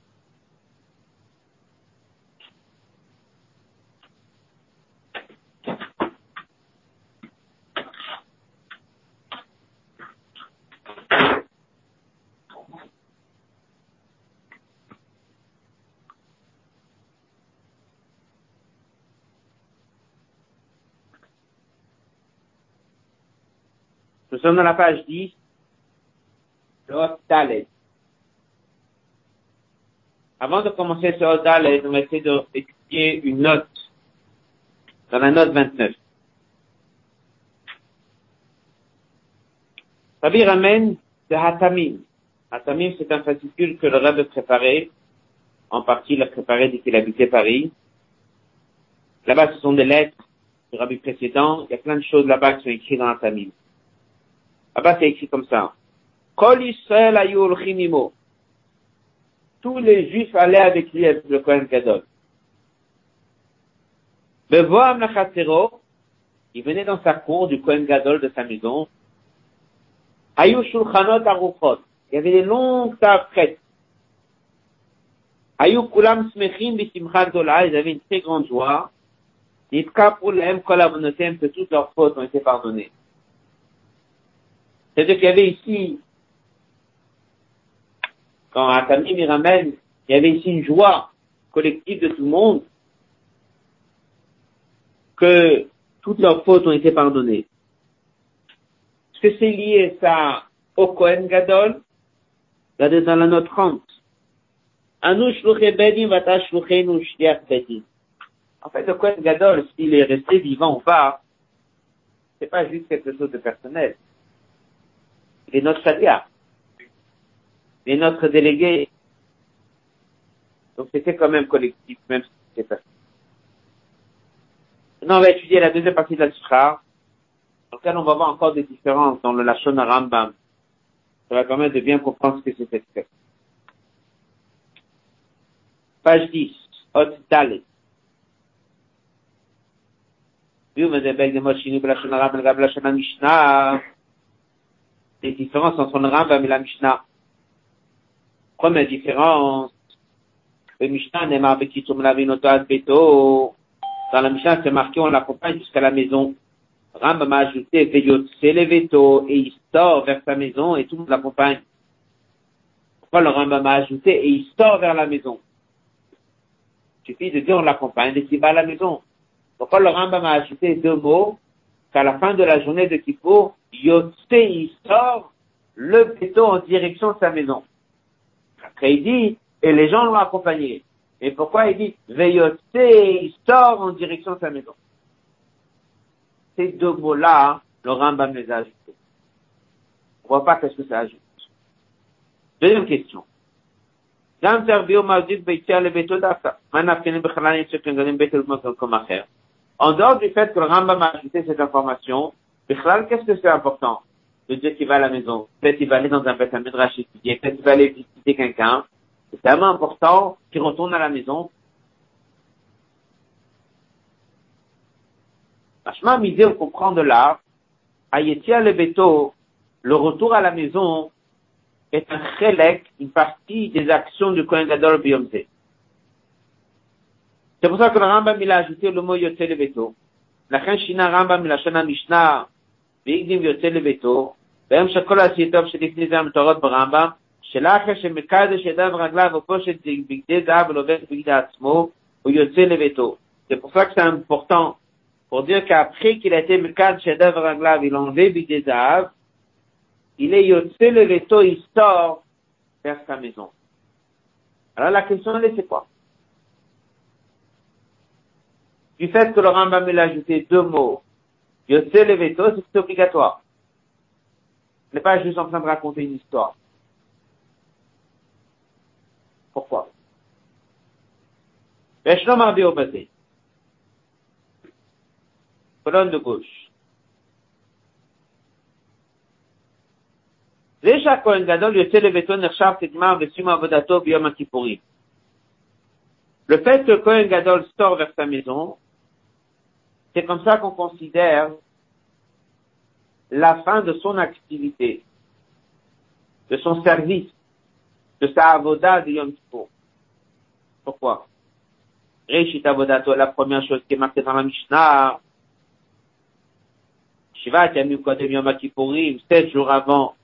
Nous sommes dans la page 10. le Hot Dalet. Avant de commencer ce Hot Dalet, on va essayer d'étudier une note, dans la note 29. Rabbi ramène de Hatamim. Hatamim, c'est un fascicule que le Rabbi préparé. En partie, il a préparé dès qu'il habitait Paris. Là-bas, ce sont des lettres du Rabbi précédent. Il y a plein de choses là-bas qui sont écrites dans Hatamim. Là-bas, c'est écrit comme ça. Tous les Juifs allaient avec lui, avec le Kohen Gadol. Bevoam Nachatero, il venait dans sa cour du Kohen Gadol de sa maison, il y avait des longues tables prêtes. Ayou kulam smechim bisimchat dola. Ils avaient une très grande joie. Nitka pour que toutes leurs fautes ont été pardonnées. C'est-à-dire qu'il y avait ici, quand Atamim y ramène, il y avait ici une joie collective de tout le monde, que toutes leurs fautes ont été pardonnées. Est-ce que c'est lié ça au Kohen Gadol? Dans la note 30. Anu bedim vata bedim. En fait, le Kohen Gadol, s'il est resté vivant ou pas, c'est pas juste quelque chose de personnel. Il est notre sharia. Est notre délégué. Donc c'était quand même collectif, même si c'était personnel. Maintenant, on va étudier la deuxième partie de la Sikha dans lequel on va voir encore des différences dans le Lachon Rambam. Ça va permettre de bien comprendre ce que c'est cette. Page 10, Hot Dalet. Les différences entre le Rambam et la Mishnah. Première différence, le Mishnah n'est avec qui Dans la Mishnah, c'est marqué, on l'accompagne jusqu'à la maison. Rambam a ajouté c'est le veto et il sort vers sa maison et tout le monde l'accompagne. Pourquoi le Rambam a ajouté et il sort vers la maison? Il suffit de dire on l'accompagne et qu'il va à la maison. Pourquoi le Rambam a ajouté deux mots? Qu'à la fin de la journée de Kippour, Yotse, il sort le veto en direction de sa maison. Après il dit, et les gens l'ont accompagné. Et pourquoi il dit, Veyotse, il sort en direction de sa maison ces deux mots-là, le Rambam les a ajoutés. On voit pas qu'est-ce que ça ajoute. Deuxième question. En dehors du fait que le Rambam a ajouté cette information, qu'est-ce que c'est important? De dire qu'il va à la maison Peut-être qu'il va aller dans un bête midrash étudier, peut-être qu'il va aller visiter quelqu'un. C'est tellement important qu'il retourne à la maison Vachement misé, on comprend de là, Ayetia le Beto, le retour à la maison est un chélek, une partie des actions du Kohen Gadol Biyomze. C'est pour ça que le Rambam il a ajouté le mot Yotze le Beto. La Shina Rambam il a shana Mishnah, Veigdim Yotze le Beto, והם שכל עשייתו שלפני זה המתורות ברמב"ם, שלאחר שמקדש ידיו רגליו ופושט בגדי זהב ולובש בגדי עצמו, הוא יוצא לביתו. C'est pour ça que c'est important pour dire qu'après qu'il a été Mekad Shedev Raglav, il a enlevé Bigdezav, il est Yotse le veto, il sort vers sa maison. Alors la question elle est c'est quoi Du fait que le Rambam a ajouté deux mots, Yotse le veto, c'est obligatoire. N'est pas juste en train de raconter une histoire. Pourquoi? Veshnom Rabbi Obazé colonne de gauche. Le fait que Gadol sort vers sa maison, c'est comme ça qu'on considère la fin de son activité, de son service, de sa avoda de Yom Kippur. Pourquoi? Réchit avodato, la première chose qui est marquée dans la Mishnah, Yamim Kodem Yom Kippourim, sept jours avant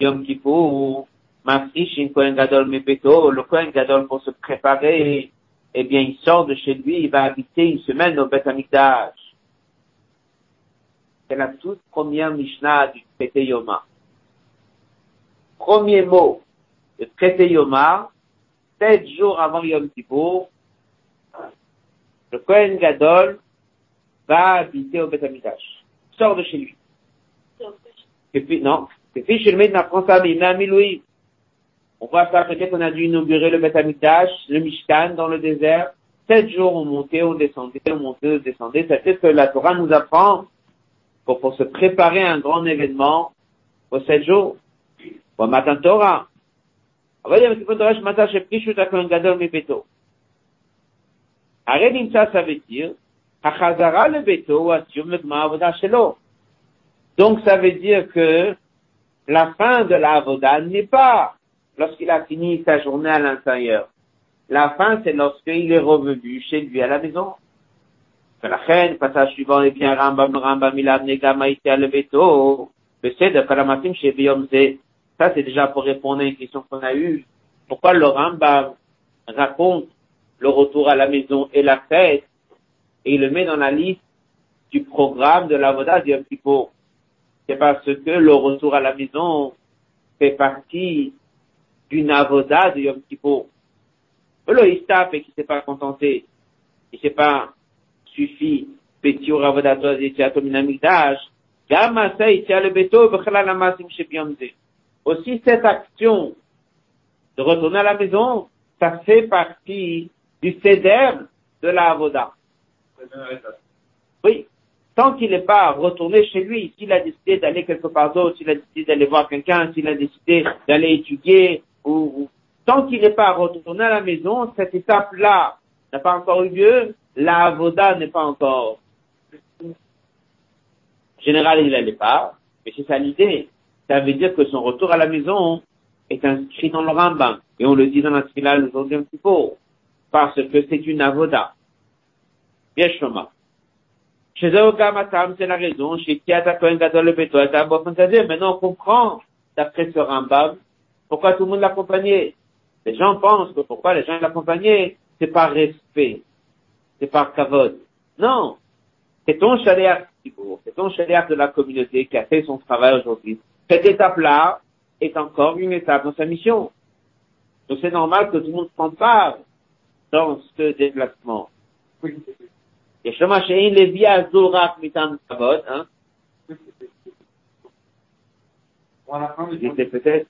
Yom Kippour, Mafishin Kohen Gadol Mepeto, le Kohen Gadol pour se préparer, eh bien, il sort de chez lui, il va habiter une semaine au Beth Amikdash. C'est la toute première Mishnah du Pété Yoma. premier mot de traité Yoma, sept jours avant Yom Kippour, le Kohen Gadol va habiter au Beth Amidash. Sort de chez lui. non, c'est fils chez le maître apprend ça, mais il Miloui. On voit ça peut-être qu'on a dû inaugurer le Beth Amidash, le Mishkan dans le désert. Sept jours on montait, on descendait, on montait, on descendait. C'est ce que la Torah nous apprend pour, pour se préparer à un grand événement pour sept jours. Pour matin Torah. אבל אם תיקון תורה שמצא שהפגישו את הכהן גדול מביתו. הרי נמצא סבתיר, החזרה לביתו הוא הסיום לגמר העבודה שלו. Donc ça veut dire que la fin de la avoda n'est pas lorsqu'il a fini sa journée à l'intérieur. La fin, c'est lorsqu'il est revenu chez lui à la maison. ולכן, passage suivant, eh bien, רמב"ם, רמב"ם, מילד נגע היציאה לביתו, בסדר, כל המעשים שביום זה ça, c'est déjà pour répondre à une question qu'on a eue. Pourquoi le Rambam raconte le retour à la maison et la fête et il le met dans la liste du programme de l'avoda du Yom C'est parce que le retour à la maison fait partie d'une avoda de Yom Kippur. Le Istap et qui s'est pas contenté, qui s'est pas suffi, Petiur avoda de Tiato Minamigdash, Gamasa Beto. Aussi, cette action de retourner à la maison, ça fait partie du céder de la Avoda. Oui. Tant qu'il n'est pas retourné chez lui, s'il a décidé d'aller quelque part d'autre, s'il a décidé d'aller voir quelqu'un, s'il a décidé d'aller étudier, ou, tant qu'il n'est pas retourné à la maison, cette étape-là n'a pas encore eu lieu, la Avoda n'est pas encore. En général, il n'allait pas, mais c'est ça l'idée ça veut dire que son retour à la maison est inscrit dans le Rambam. Et on le dit dans la finale aujourd'hui un petit peu. Parce que c'est une avoda. Bien Shoma. Chez Matam, c'est la raison. Chez Tiata Kohen Gadol le Beto, Maintenant, on comprend, d'après ce Rambam, pourquoi tout le monde l'accompagnait. Les gens pensent que pourquoi les gens l'accompagnaient, c'est par respect. C'est par kavod. Non. C'est ton c'est ton de la communauté qui a fait son travail aujourd'hui. Cette étape-là est encore une étape dans sa mission. Donc c'est normal que tout le monde prenne part dans ce déplacement. Oui. Et Shema Shein Levi Azorak Mitam Kavod, hein. C'est peut-être.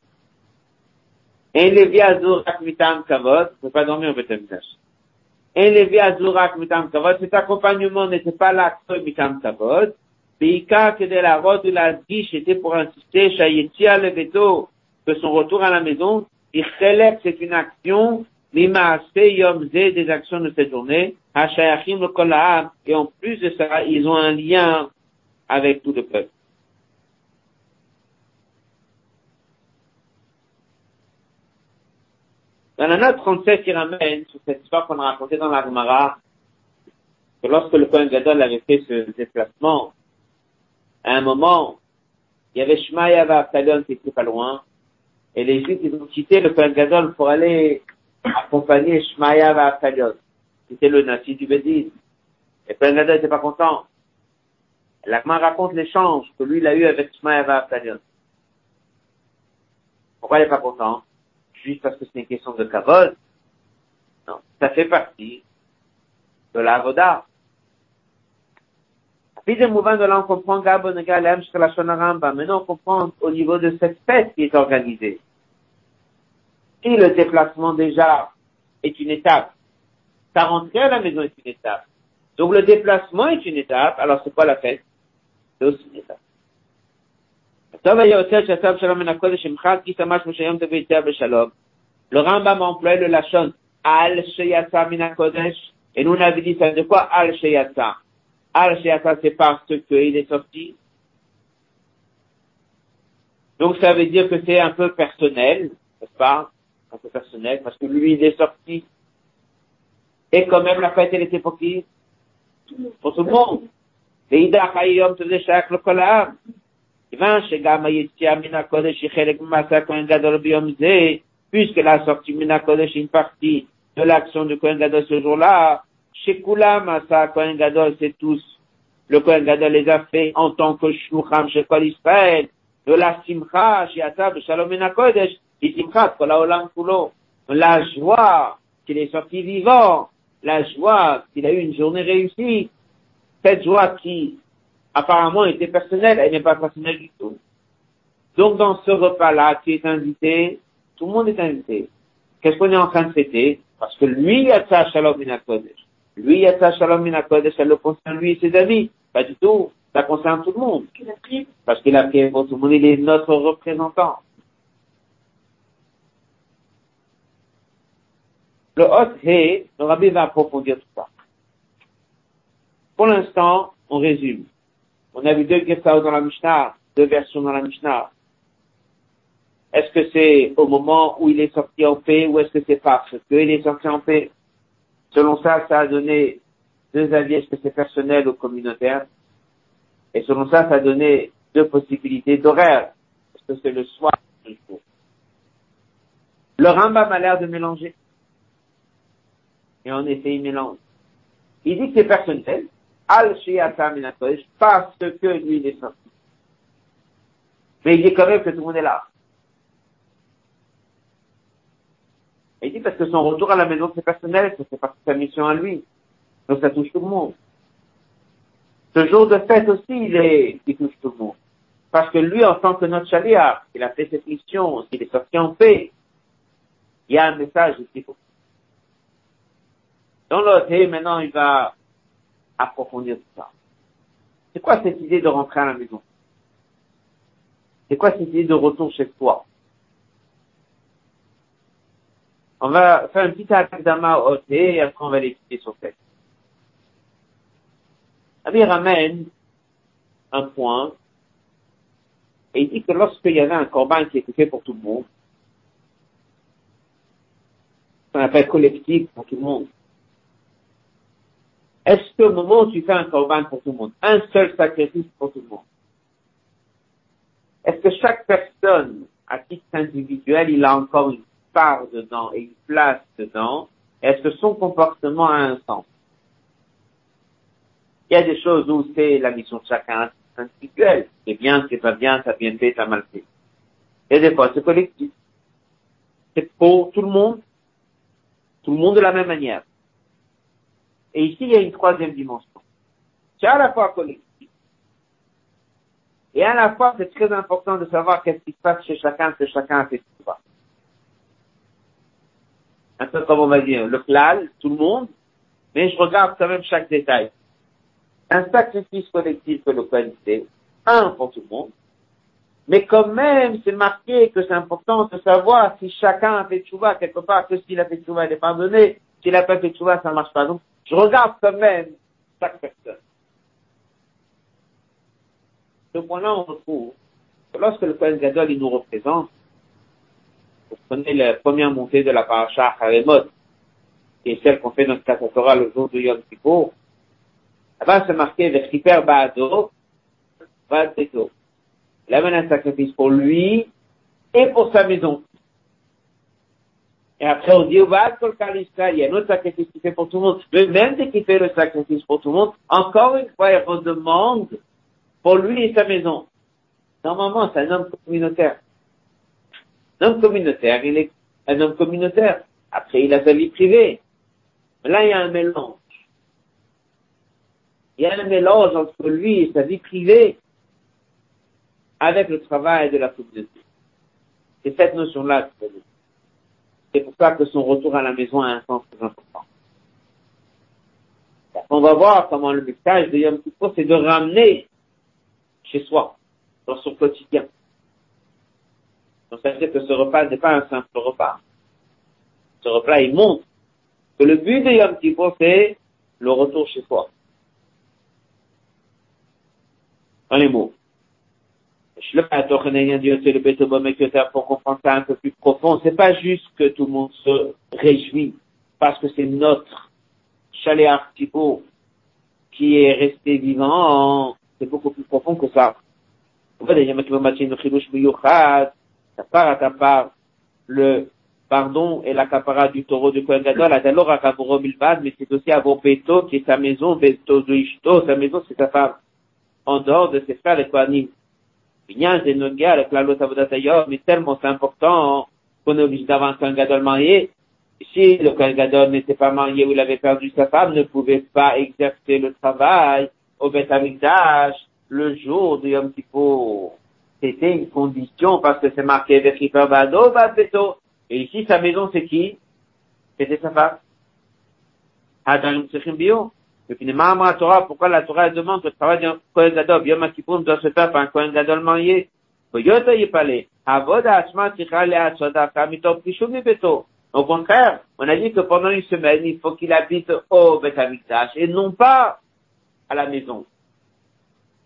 Un Levi Azorak Mitam Kavod, ne peut pas dormir au Betamitash. Un Levi Azorak Mitam Kavod, cet accompagnement n'était pas là Mitam Kavod, Beika que de la route de la guiche était pour insister, Shayetia le veto, que son retour à la maison, c'est une action, Lima Yom des actions de cette journée, Hashayachim le Kolam, et en plus de ça, ils ont un lien avec tout le peuple. Dans la note 37 qui ramène sur cette histoire qu'on a racontée dans la Gemara, que lorsque le Kohen Gadol avait fait ce déplacement, à un moment, il y avait Shmaya Absalom qui était pas loin, et les Juifs, ils ont quitté le Kohen Gadol pour aller accompagner Shmaya Absalom. C'était le nazi du Bédis. Et Kohen Gadol n'était pas content. L'Agma raconte l'échange que lui, il a eu avec Shmaya Absalom. Pourquoi il n'est pas content? Juste parce que c'est une question de kavod? Non. Ça fait partie de la Voda. Deuxième mouvement de là, on comprend Maintenant, on comprend au niveau de cette fête qui est organisée. Si le déplacement déjà est une étape, sa rentrée à la maison est une étape. Donc le déplacement est une étape, alors c'est quoi la fête? C'est aussi une étape. Le Rambam emploie le Lachon Al Sheyasa Menakodesh et nous on dit ça de quoi Al Al Sheyasa c'est parce qu'il est sorti. Donc ça veut dire que c'est un peu personnel, n'est-ce pas? Un peu personnel parce que lui il est sorti. Et quand même la fête elle était pour qui? Pour tout le monde. כיוון שגם היציאה מן הקודש היא חלק ממעשה הכהן גדול ביום זה, puisque la sortie מן הקודש est une partie de l'action du Kohen Gadol ce jour-là, chez Koulam, ça, Kohen Gadol, c'est tous. Le Kohen Gadol les a fait en tant que Shlucham chez Kol Israël. de la simcha, shiata, shalom et kodesh, simcha, olam kulo, la joie qu'il est sorti vivant, la joie qu'il a eu une journée réussie, cette joie qui apparemment était personnelle, elle n'est pas personnelle du tout. Donc dans ce repas-là, qui est invité, tout le monde est invité. Qu'est-ce qu'on est en train de fêter? Parce que lui, Yatsa Shalom Minakodesh. Lui, Yatsa Shalom Minakodesh, ça le concerne lui et ses amis. Pas du tout. Ça concerne tout le monde. Parce qu'il a pris pour tout le monde. Il est notre représentant. Le Hot He, le Rabbi va approfondir tout ça. Pour l'instant, on résume. On a vu deux Gestaos dans la Mishnah, deux versions dans la Mishnah. Est-ce que c'est au moment où il est sorti en paix ou est-ce que c'est parce qu'il est sorti en paix? Selon ça, ça a donné deux avis. Est-ce que c'est personnel ou communautaire? Et selon ça, ça a donné deux possibilités d'horaire. Est-ce que c'est le soir ou le jour? Le Rambam a l'air de mélanger. Et en effet, il mélange. Il dit que c'est personnel. Al parce que lui, il est sorti. Mais il dit quand même que tout le monde est là. Il dit parce que son retour à la maison, c'est personnel, c'est partie de sa mission à lui. Donc ça touche tout le monde. Ce jour de fête aussi, il est, il touche tout le monde. Parce que lui, en tant que notre chaliar, il a fait cette mission, il est sorti en paix. Il y a un message ici pour Dans l'autre, maintenant, il va approfondir tout ça. C'est quoi cette idée de rentrer à la maison? C'est quoi cette idée de retour chez toi? On va faire un petit akdama au thé et après on va l'expliquer sur texte. Il ramène un point et il dit que lorsqu'il y avait un corban qui était fait pour tout le monde, qu'on appelle collectif pour tout le monde, est-ce qu'au moment où tu fais un corban pour tout le monde, un seul sacrifice pour tout le monde, est-ce que chaque personne, à titre individuel, il a encore une part dedans et une place dedans, est-ce que son comportement a un sens? Il y a des choses où c'est la mission de chacun individuel. C'est bien, c'est pas bien, ça bien fait, ça mal fait. Et des fois, c'est collectif. C'est pour tout le monde, tout le monde de la même manière. Et ici, il y a une troisième dimension. C'est à la fois collectif. Et à la fois, c'est très important de savoir qu'est-ce qui se passe chez chacun, que chacun fait ce un peu comme on va dire, le clal, tout le monde, mais je regarde quand même chaque détail. Un sacrifice collectif que le fait, un pour tout le monde, mais quand même, c'est marqué que c'est important de savoir si chacun a fait tchouva quelque part, que s'il a fait tchouva, il est pardonné, s'il n'a pas fait tchouva, ça ne marche pas. Donc, je regarde quand même chaque personne. Ce point-là, on retrouve que lorsque le Kohen Gadol, il nous représente, vous prenez la première montée de la paracha Haremot, qui est celle qu'on fait dans le Katatora le jour de Yom Kippur. Là-bas, c'est marqué Vechiper Baado, Valteto. Il amène un sacrifice pour lui et pour sa maison. Et après, on dit, il y a un autre sacrifice qui fait pour tout le monde. Mais même dès qu'il fait le sacrifice pour tout le monde, encore une fois, il redemande pour lui et sa maison. Normalement, c'est un homme communautaire. Un homme communautaire, il est un homme communautaire. Après, il a sa vie privée. Mais là, il y a un mélange. Il y a un mélange entre lui et sa vie privée avec le travail de la communauté. C'est cette notion-là C'est pour ça que son retour à la maison a un sens très important. On va voir comment le message de Yom Kippur, c'est de ramener chez soi, dans son quotidien. Donc ça veut dire que ce repas n'est pas un simple repas. Ce repas, il montre que le but de Yom Kippur, c'est le retour chez soi. Dans les mots. Pour comprendre ça un peu plus profond, c'est pas juste que tout le monde se réjouit parce que c'est notre chalet Kippur qui est resté vivant, c'est beaucoup plus profond que ça. Le pardon et l'accaparat du taureau du Kohen Gadol, alors à mais c'est aussi qui est sa maison, Beto sa maison, c'est sa femme. En dehors de ses frères les Kohanim. Binyan Zenogia, avec la loi Avodatayom, mais tellement c'est important qu'on est obligé d'avoir un Kohen marié. Si le Kohen n'était pas marié ou il avait perdu sa femme, ne pouvait pas exercer le travail au Beth Amikdash le jour de Yom Kippur. C'était une condition parce que c'est marqué Vechiper Bado Beto. Et ici, sa maison, c'est qui? C'était sa femme. Hadarim Tsechim Bio. Et puis, la Torah, pourquoi la Torah demande que le travail d'un Kohen Gadol, Yom Kippur, doit se faire par un Kohen Gadol marié? Au contraire, on a dit que pendant une semaine, il faut qu'il habite au Beth et non pas à la maison.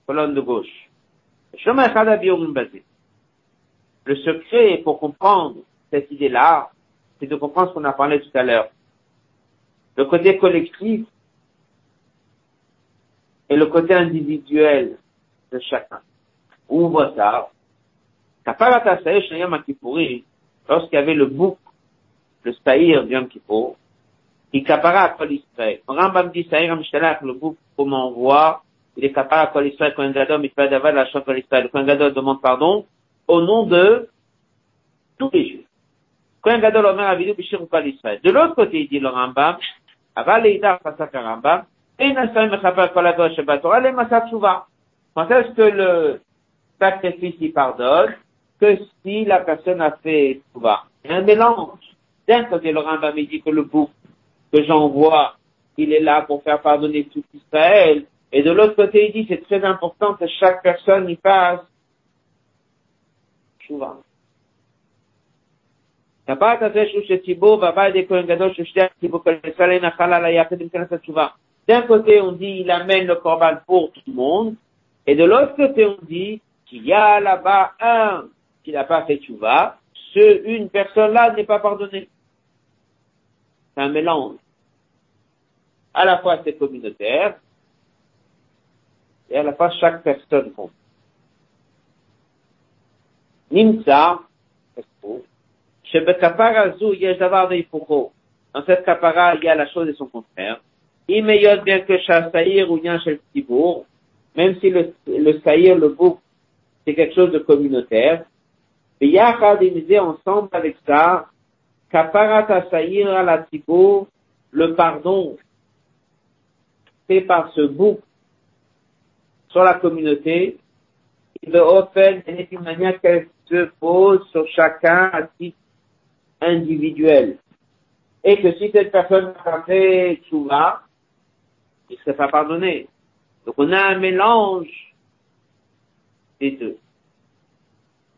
Colonne de gauche. Le secret pour comprendre cette idée-là, c'est de comprendre ce qu'on a parlé tout à l'heure. Le côté collectif et le côté individuel de chacun. On voit ça Lorsqu'il y avait le bouc, le staïr du Yom Kippur, il capara à Kol Israël. Rambam dit Saïr Amishtalach, le bouc, comment on voit, il est capara à Kol Israël, quand gadol, peut d'avoir la Kol Israël. Quand gadol demande pardon, au nom de tous les Juifs. Quand gadol omer avidu bishir Kol Israël. De l'autre côté, il dit le Rambam, aval leidar fasak Rambam, Quand est-ce que le sacrifice y pardonne? Que si la personne a fait Shuvah. Il y a un mélange. D'un côté, le Rambam dit que le bouc que j'envoie, il est là pour faire pardonner tout Israël. Et de l'autre côté, il dit c'est très important que chaque personne y passe souvent. D'un côté, on dit il amène le corban pour tout le monde, et de l'autre côté, on dit qu'il y a là-bas un qui n'a pas fait tchouva, ce une personne-là n'est pas pardonnée. C'est un mélange. À la fois c'est communautaire, et à la fois chaque personne compte. Nimsa, dans cette kapara, il y a la chose et son contraire. Il meilleur bien que Saïr ou bien Tibour, même si le, le Saïr, le bouc, c'est quelque chose de communautaire. Et Yachad, ensemble avec ça, Kaparat Saïr à la Tibour, le pardon fait par ce bouc sur la communauté, il veut offrir d'une manière qu'elle se pose sur chacun à titre individuel. Et que si cette personne a fait Tchouva, il serait pas pardonné. Donc on a un mélange des deux.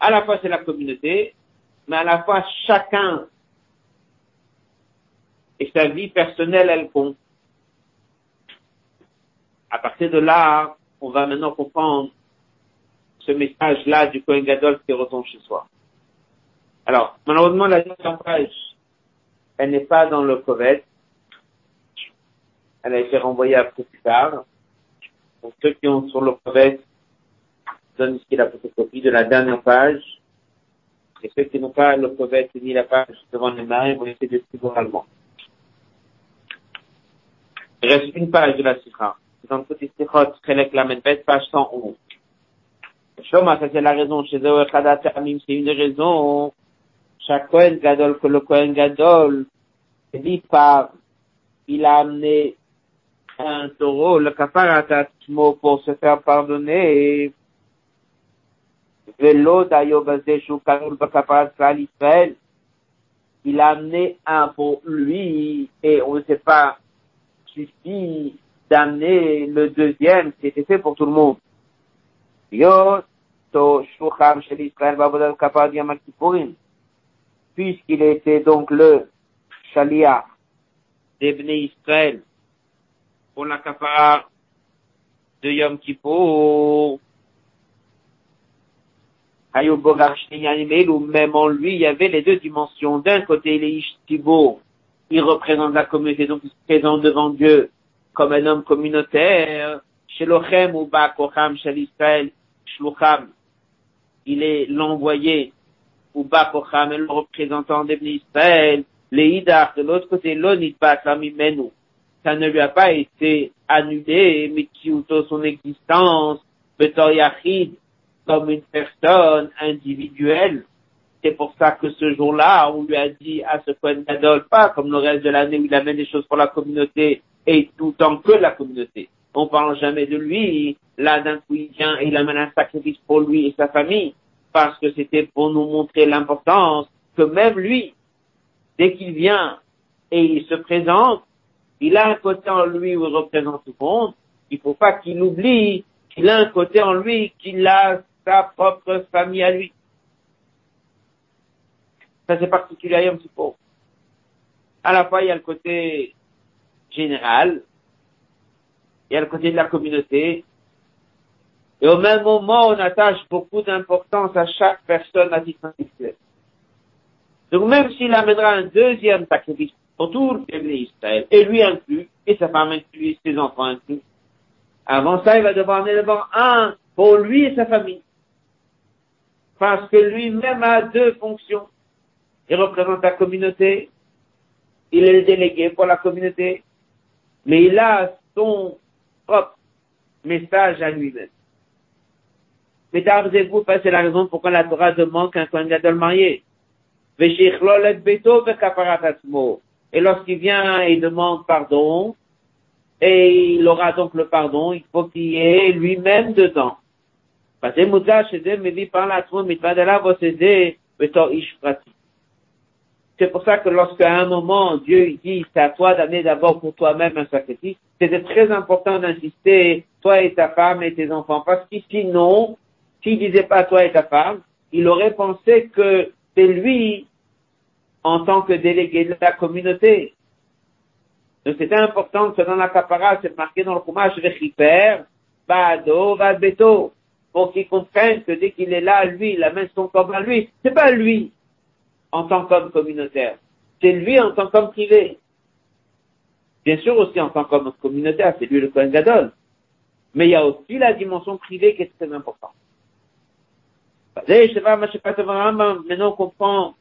À la fois c'est la communauté, mais à la fois chacun et sa vie personnelle, elle compte. À partir de là, on va maintenant comprendre ce message-là du Kohen Gadol qui retombe chez soi. Alors, malheureusement, la dernière page, elle n'est pas dans le Kovet. Elle a été renvoyée après plus tard. Donc, ceux qui ont sur le Kovet, donnent ici la photocopie de la dernière page. Et ceux qui n'ont pas le Kovet ni la page devant les mains, vont essayer de suivre oralement. Il reste une page de la Sikha. C'est dans le petit Sikhot, Chelek Lamenbet, page 111. Shoma, ça c'est la raison. Chez eux, c'est une raison. Chaque Kohen Gadol, que le Kohen Gadol, dit par, il a amené un taureau, le kafarat pour se faire pardonner. Velo Israël. Il a amené un pour lui, et on ne sait pas suffit d'amener le deuxième qui était fait pour tout le monde. Puisqu'il était donc le Shalia d'Ebné Israël pour la kapara de Yom Kippur, ou même en lui, il y avait les deux dimensions. D'un côté, les Ishtibo, il représente la communauté, donc il se présente devant Dieu comme un homme communautaire. Lochem ou Bakocham chez Israël, Shlucham, il est l'envoyé, ou Bakocham est le représentant d'Ebn Israël, les de l'autre côté, l'Onitbat, l'Amimenu. Ça ne lui a pas été annulé, mais qui son existence, Betor Yachid, comme une personne individuelle. C'est pour ça que ce jour-là, on lui a dit à ce Kohen Gadol, pas comme le reste de l'année où il amène des choses pour la communauté et tout temps que la communauté. On parle jamais de lui. Là, d'un coup, il vient et il amène un sacrifice pour lui et sa famille parce que c'était pour nous montrer l'importance que même lui, dès qu'il vient et il se présente, il a un côté en lui où il représente tout le monde. Il faut pas qu'il oublie qu'il a un côté en lui qu'il a sa propre famille à lui. Ça c'est particulier petit peu. À la fois il y a le côté général, il y a le côté de la communauté, et au même moment on attache beaucoup d'importance à chaque personne à titre individuel. Donc même s'il amènera un deuxième sacrifice le peuple d'Israël, et lui inclus, et sa femme inclus, ses enfants inclus, avant ça, il va devoir en élever un pour lui et sa famille. Parce que lui-même a deux fonctions. Il représente la communauté, il est le délégué pour la communauté, mais il a son propre message à lui-même. Mais vous c'est la raison pourquoi la Torah demande qu'un Kohen Gadol marié. Lorsqu'il vient et demande pardon, et il aura donc le pardon, il faut qu'il y ait lui-même dedans. C'est pour ça que lorsqu'à un moment Dieu dit c'est à toi d'amener d'abord pour toi-même un sacrifice, c'était très important d'insister, toi et ta femme et tes enfants, parce que sinon, s'il disait pas toi et ta femme, il aurait pensé que c'est lui en tant que délégué de la communauté. Donc c'était important que dans la capara, c'est marqué dans le Chumash, Rechiper, Bado, Vadbeto, pour qu'il comprenne que dès qu'il est là, lui, il amène son corps à lui. C'est pas lui en tant qu'homme communautaire. C'est lui en tant qu'homme privé. Bien sûr aussi en tant qu'homme communautaire, c'est lui le Kohen Gadol. Mais il y a aussi la dimension privée qui est très importante. Maintenant, on comprend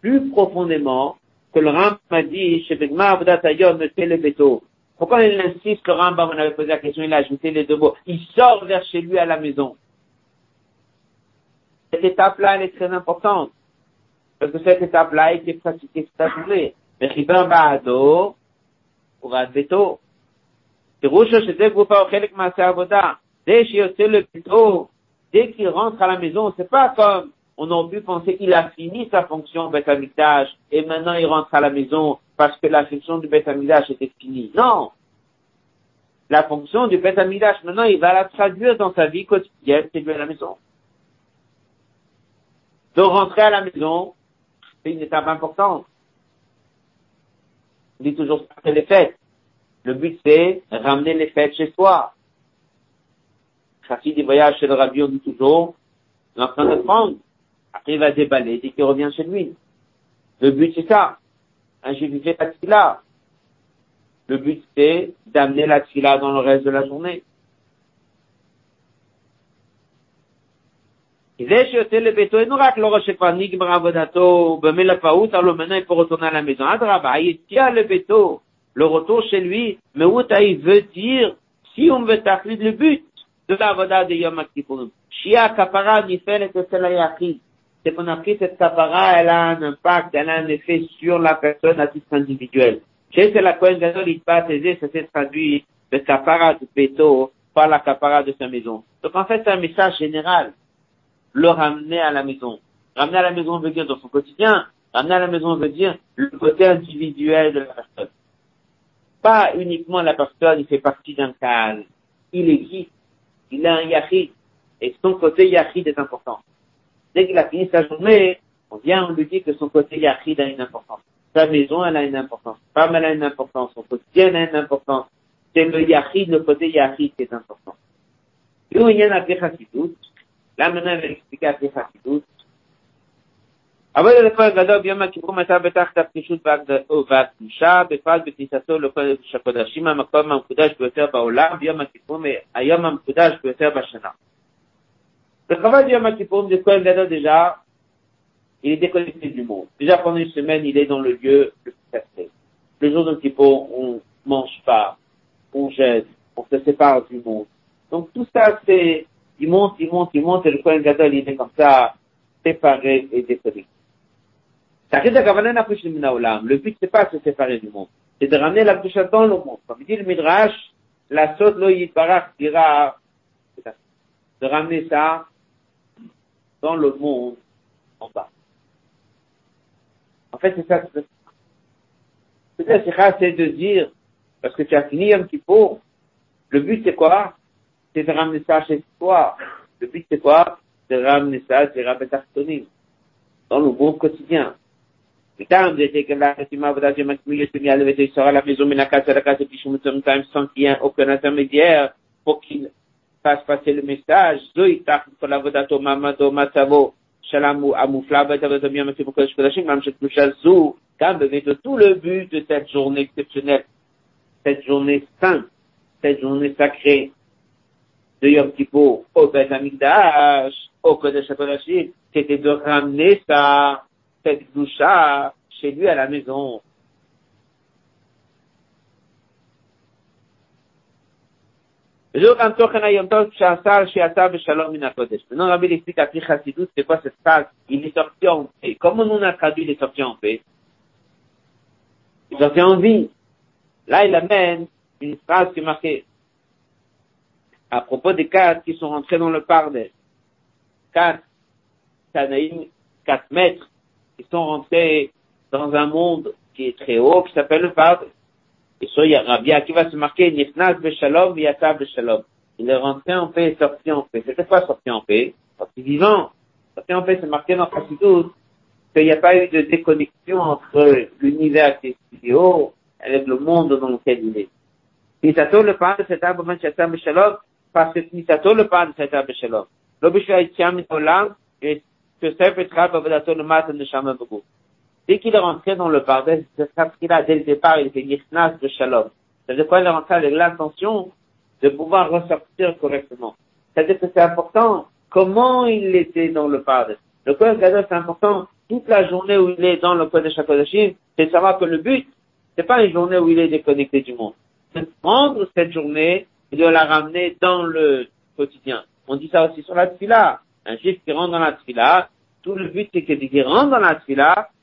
plus profondément que le Ram m'a dit, chez Begma le Beto. Pourquoi il insiste, le Rambam, on avait posé la question, il a ajouté les deux mots. Il sort vers chez lui à la maison. Cette étape-là, elle est très importante. Parce que cette étape-là a été pratiquée toute la journée. Mais Riban Baado, pour Adbeto. פירוש שזה גופה הוא חלק מעשה העבודה. זה שיוצא לביתו, dès qu'il rentre à la maison, c'est pas comme on a pu penser qu'il a fini sa fonction Beth et maintenant il rentre à la maison parce que la fonction du Beth était finie. Non. La fonction du Beth maintenant, il va la traduire dans sa vie quotidienne, c'est lui à la maison. De rentrer à la maison, c'est une étape importante. On dit toujours après les fêtes. Le but, c'est ramener les fêtes chez soi. Chassid des voyages chez le rabbi, on dit toujours, il en train de prendre arrive à déballer, dès qu'il revient chez lui. Le but, c'est ça. Un juif, il fait la tila. Le but, c'est d'amener la tila dans le reste de la journée. Il est jeté le béto et nous le roche pas ni gbra vodato, ben mais la faout, alors maintenant il faut retourner à la maison. Ah, draba, il le béto, le retour chez lui, mais où t'as, il veut dire, si on veut t'accueillir le but de la voda de Yom Akipurim, chia kapara ni fait le tessel à Yachid c'est qu'on a pris cette kapara, elle a un impact, elle a un effet sur la personne à titre individuel. Chez la Kohen Gadol, il pas ça s'est traduit de kapara du péto par la kapara de sa maison. Donc en fait, c'est un message général. Le ramener à la maison. Ramener à la maison veut dire dans son quotidien. Ramener à la maison veut dire le côté individuel de la personne. Pas uniquement la personne, il fait partie d'un cas. Il existe. Il a un yachid. Et son côté yachid est important. Dès qu'il a fini sa journée, on vient, on lui dit que son côté yachid a une importance. Sa maison, elle a une importance. Sa femme, elle a une importance. Son quotidien a une importance. C'est le yachid, le côté yachid qui est important. Et où il y a la chassidut, là maintenant, elle va expliquer la chassidut. אבל לכל גדול ביום הכיפורים הייתה בתחת הפנישות והקדושה, בפרט בכניסתו לקודש הקודשים, המקום המקודש ביותר בעולם, ביום הכיפורים, היום המקודש ביותר בשנה. le travail du Yom de Kohen Gadol, déjà, il est déconnecté du monde. Déjà, pendant une semaine, il est dans le lieu le plus sacré. Le jour de Kippour, on mange pas, on jette, on se sépare du monde. Donc tout ça, c'est il monte, il monte, il monte, et le Kohen Gadol, il est comme ça, séparé et déconnecté. Le but, c'est pas de se séparer du monde. C'est de ramener la dans le monde. Comme dit le Midrash, la saute lo yitbarach dira, de ramener ça dans le monde en bas. En fait, c'est ça. C'est c'est de dire, parce que tu as fini un petit peu, le but c'est quoi? C'est de ramener ça chez toi. Le but c'est quoi? De ramener ça chez dans le quotidien. Que la aucun intermédiaire pour qu'il fasse passer le message. de tout le but de cette journée exceptionnelle, cette journée sainte, cette journée sacrée de Yom Kippur au Beth Amikdash, au Kodesh HaKodashim, c'était de ramener ça, cette doucha, chez lui à la maison. Maintenant, Rabbi explique à Chassidut, c'est quoi cette phrase Il est sorti en paix. Comment on a traduit il sorti en paix Il est sorti en vie. Là, il amène une phrase qui est marquée à propos des quatre qui sont rentrés dans le pardon. Quatre Tanaïm, quatre maîtres ils sont rentrés dans un monde qui est très haut, qui s'appelle le Pardon. Et ça, a Rabbi qui va se marquer Nifnas Beshalom, Yata Beshalom. Il est rentré en paix et sorti en paix. C'était quoi sorti en paix? Sorti vivant. Sorti en paix, c'est marqué dans Chassidut qu'il n'y a pas eu de déconnexion entre l'univers qui est haut avec le monde dans lequel il est. Nisato le Pardon, c'est un moment Yata Beshalom, parce que Nisato le Pardon, c'est un Beshalom. Lo Bishwa Yitziam Olam, et que Dès qu'il est rentré dans le pardon, c'est ce qu'il a dès le départ, il était de Shalom. C'est-à-dire quoi, il est rentré avec l'intention de pouvoir ressortir correctement. C'est-à-dire que c'est important comment il était dans le pardon. Le Kohen c'est important. Toute la journée où il est dans le Kodesh HaKodashim, c'est de savoir que le but, c'est pas une journée où il est déconnecté du monde. C'est de prendre cette journée et de la ramener dans le quotidien. On dit ça aussi sur la fila. Un juif qui rentre dans la tfila, tout le but c'est qu'il rentre dans la tfila,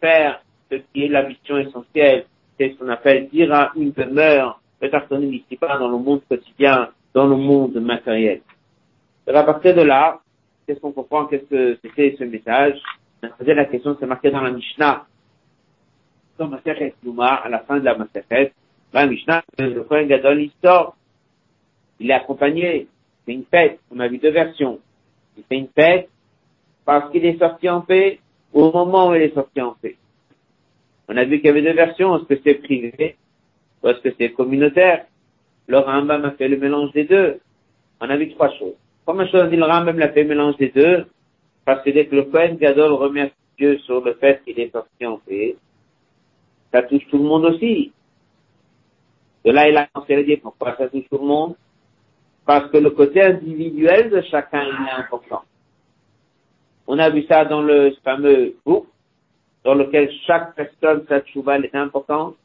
faire ce qui est la mission essentielle, c'est ce qu'on appelle dire à une demeure, le ici pas dans le monde quotidien, dans le monde matériel. Et à partir de là, qu'est-ce qu'on comprend, qu'est-ce que c'était ce message? On a posé la question, c'est marqué dans la Mishnah, dans Masechet Nouma, à la fin de la Masechet, la Mishnah, le Kohen Gadol, il sort, il est accompagné, c'est une fête, on a vu deux versions. Il fait une fête parce qu'il est sorti en paix au moment où il est sorti en paix. On a vu qu'il y avait deux versions, est-ce que c'est privé ou est-ce que c'est communautaire Le Rambam a fait le mélange des deux. On a vu trois choses. Première chose, le Rambam a fait le mélange des deux parce que dès que le Kohen Gadol remercie Dieu sur le fait qu'il est sorti en paix, ça touche tout le monde aussi. De là, il a conseillé pourquoi ça touche tout le monde parce que le côté individuel de chacun est important. On a vu ça dans le fameux book, dans lequel chaque personne, sa tchouva, est importante.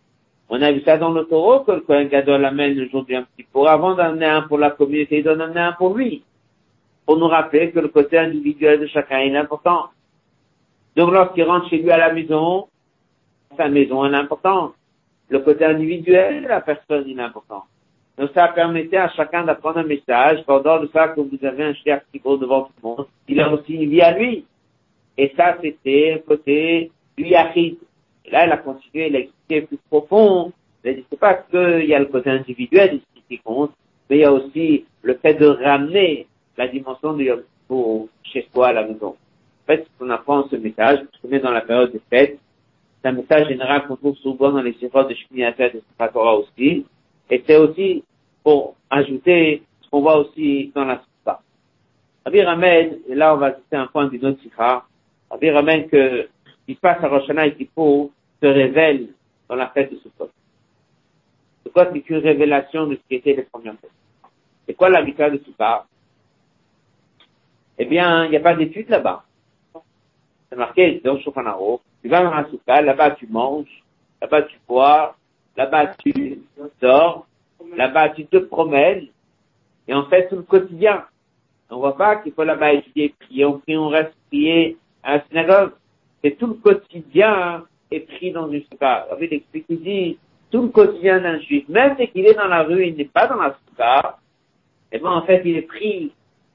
On a vu ça dans le taureau que le Kohen Gadol amène aujourd'hui un petit peu. Avant d'amener un pour la communauté, il donne un pour lui. Pour nous rappeler que le côté individuel de chacun est important. Donc lorsqu'il rentre chez lui à la maison, sa maison est importante. Le côté individuel la personne est important. Donc ça permettait à chacun d'apprendre un message. Pendant le fait que vous avez un chien qui vaut devant tout le monde, il a aussi une vie à lui. Et ça, c'était un côté du. Et là, il a continué, il a expliqué plus profond. A dit, c'est pas qu'il y a le côté individuel ici qui compte, mais il y a aussi le fait de ramener la dimension de Yom chez soi à la maison. En fait, on apprend ce message, qu'on est dans la période des fêtes, c'est un message général qu'on trouve souvent dans les séries de Shmini et de Torah aussi, et c'est aussi pour ajouter ce qu'on voit aussi dans la Soupa. Rabbi et là on va citer un point d'une autre sikha, Rabbi ramène que qui se passe à Roshana et Kippour se révèle dans la fête de Sukkot. Sukkot c'est une révélation de ce qui était les premières fêtes. C'est quoi la de Sukkot Eh bien, il n'y a pas d'étude là-bas. C'est marqué dans Shulchan tu vas dans la Sukkot, là-bas tu manges, là-bas tu bois, là-bas tu dors, là-bas tu te promènes, et en fait tout le quotidien. On voit pas qu'il faut là-bas étudier, prier, on prie, on reste prier à la synagogue. C'est tout le quotidien est pris dans une souka. Vous explique, il dit, tout le quotidien d'un juif, même dès qu'il est dans la rue, il n'est pas dans la souka, et bien en fait il est pris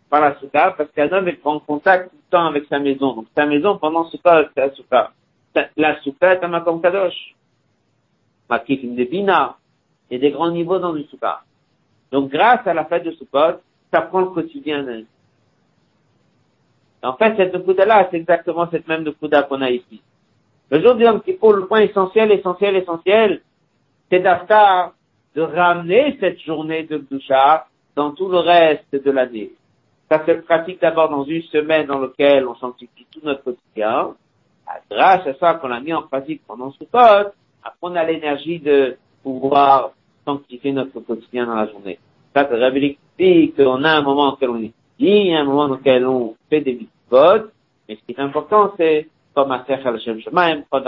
par la souka parce qu'un homme il prend contact tout le temps avec sa maison. Donc sa maison pendant ce temps, c'est la souka. La souka est un makom kadosh. Makif une bina. A des grands niveaux dans une souka. Donc grâce à la fête de Sukkot, ça prend le quotidien d'un En fait, cette Nekuda-là, c'est exactement cette même Nekuda qu'on a ici. Le jour du Yom Kippour, le point essentiel, essentiel, essentiel, c'est d'Aftar de ramener cette journée de Gdusha dans tout le reste de l'année. Ça se pratique d'abord dans une semaine dans laquelle on sanctifie tout notre quotidien. Ah, grâce à ça qu'on a mis en pratique pendant ce après on a l'énergie de pouvoir sanctifier notre quotidien dans la journée. Ça, c'est dit qu'on a un moment auquel on étudie, un moment lequel on fait des codes, mais ce qui est important, c'est comme à faire le Shem Shemaim, prendre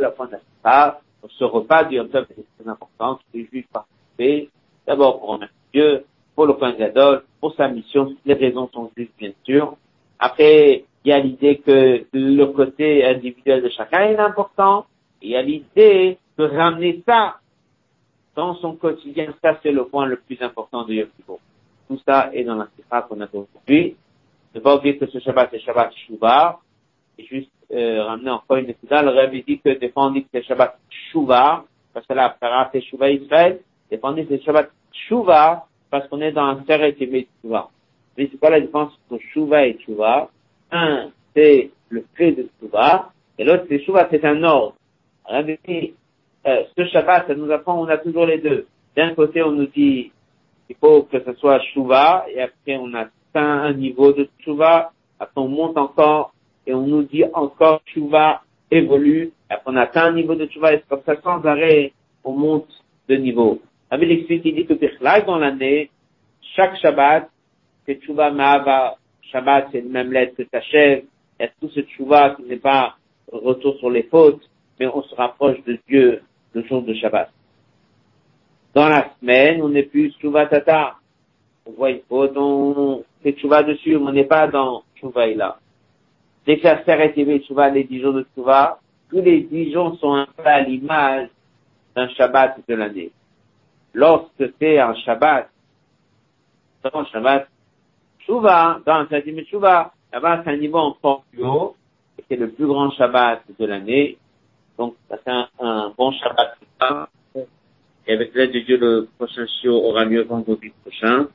la point d'Aspa, ce repas du Yom Tov est très important, les Juifs participent, d'abord pour remercier Dieu, pour le point Gadol, pour sa mission, les raisons sont justes, bien sûr. Après, il y a l'idée que le côté individuel de chacun est important, il y a l'idée de ramener ça dans son quotidien. Ça, c'est le point le plus important de Yom. Tout ça est dans la sikha qu'on a aujourd'hui. Ne pas oublier que ce Shabbat est Shabbat Shuvah. Et juste euh, ramener encore une étude. Le Rabbi dit que des que c'est Shabbat Shuvah, parce que là, Sarah c'est Shuvah Israël. Des que c'est Shabbat Shuvah, parce qu'on est dans un serre et. Mais c'est quoi la différence entre Shuvah et Shuvah? Un, c'est le fait de Shuvah, et l'autre c'est Shuvah, c'est un ordre. Rabbi dit, euh, ce Shabbat, ça nous apprend, on a toujours les deux. D'un côté, on nous dit, il faut que ce soit Shuvah, et après on atteint un niveau de Shuvah, après on monte encore, et on nous dit encore Shuvah évolue, après on atteint un niveau de Shuvah, et c'est ça sans arrêt, on monte de niveau. Avec l'explique, il dit que dans l'année, chaque Shabbat, c'est Shuvah Mahava, Shabbat c'est le même lettre que Tachèv, il y a tout ce Shuvah qui n'est pas retour sur les fautes, mais on se rapproche de Dieu le jour de Shabbat. Dans la semaine, on n'est plus Shuvah Tata. On voit, il faut donc fait Shuvah dessus, mais on n'est pas dans Shuvah là. Dès que la sphère est Shuvah, les dix jours de Shuvah, tous les dix jours sont un peu à l'image d'un Shabbat de l'année. Lorsque c'est un Shabbat, dans un Shabbat Shuvah, dans un Shabbat Shuvah, là-bas c'est un niveau encore plus haut, c'est le plus grand Shabbat de l'année, donc, ça fait un, bon Shabbat. Et avec l'aide de Dieu, le prochain show aura lieu vendredi prochain.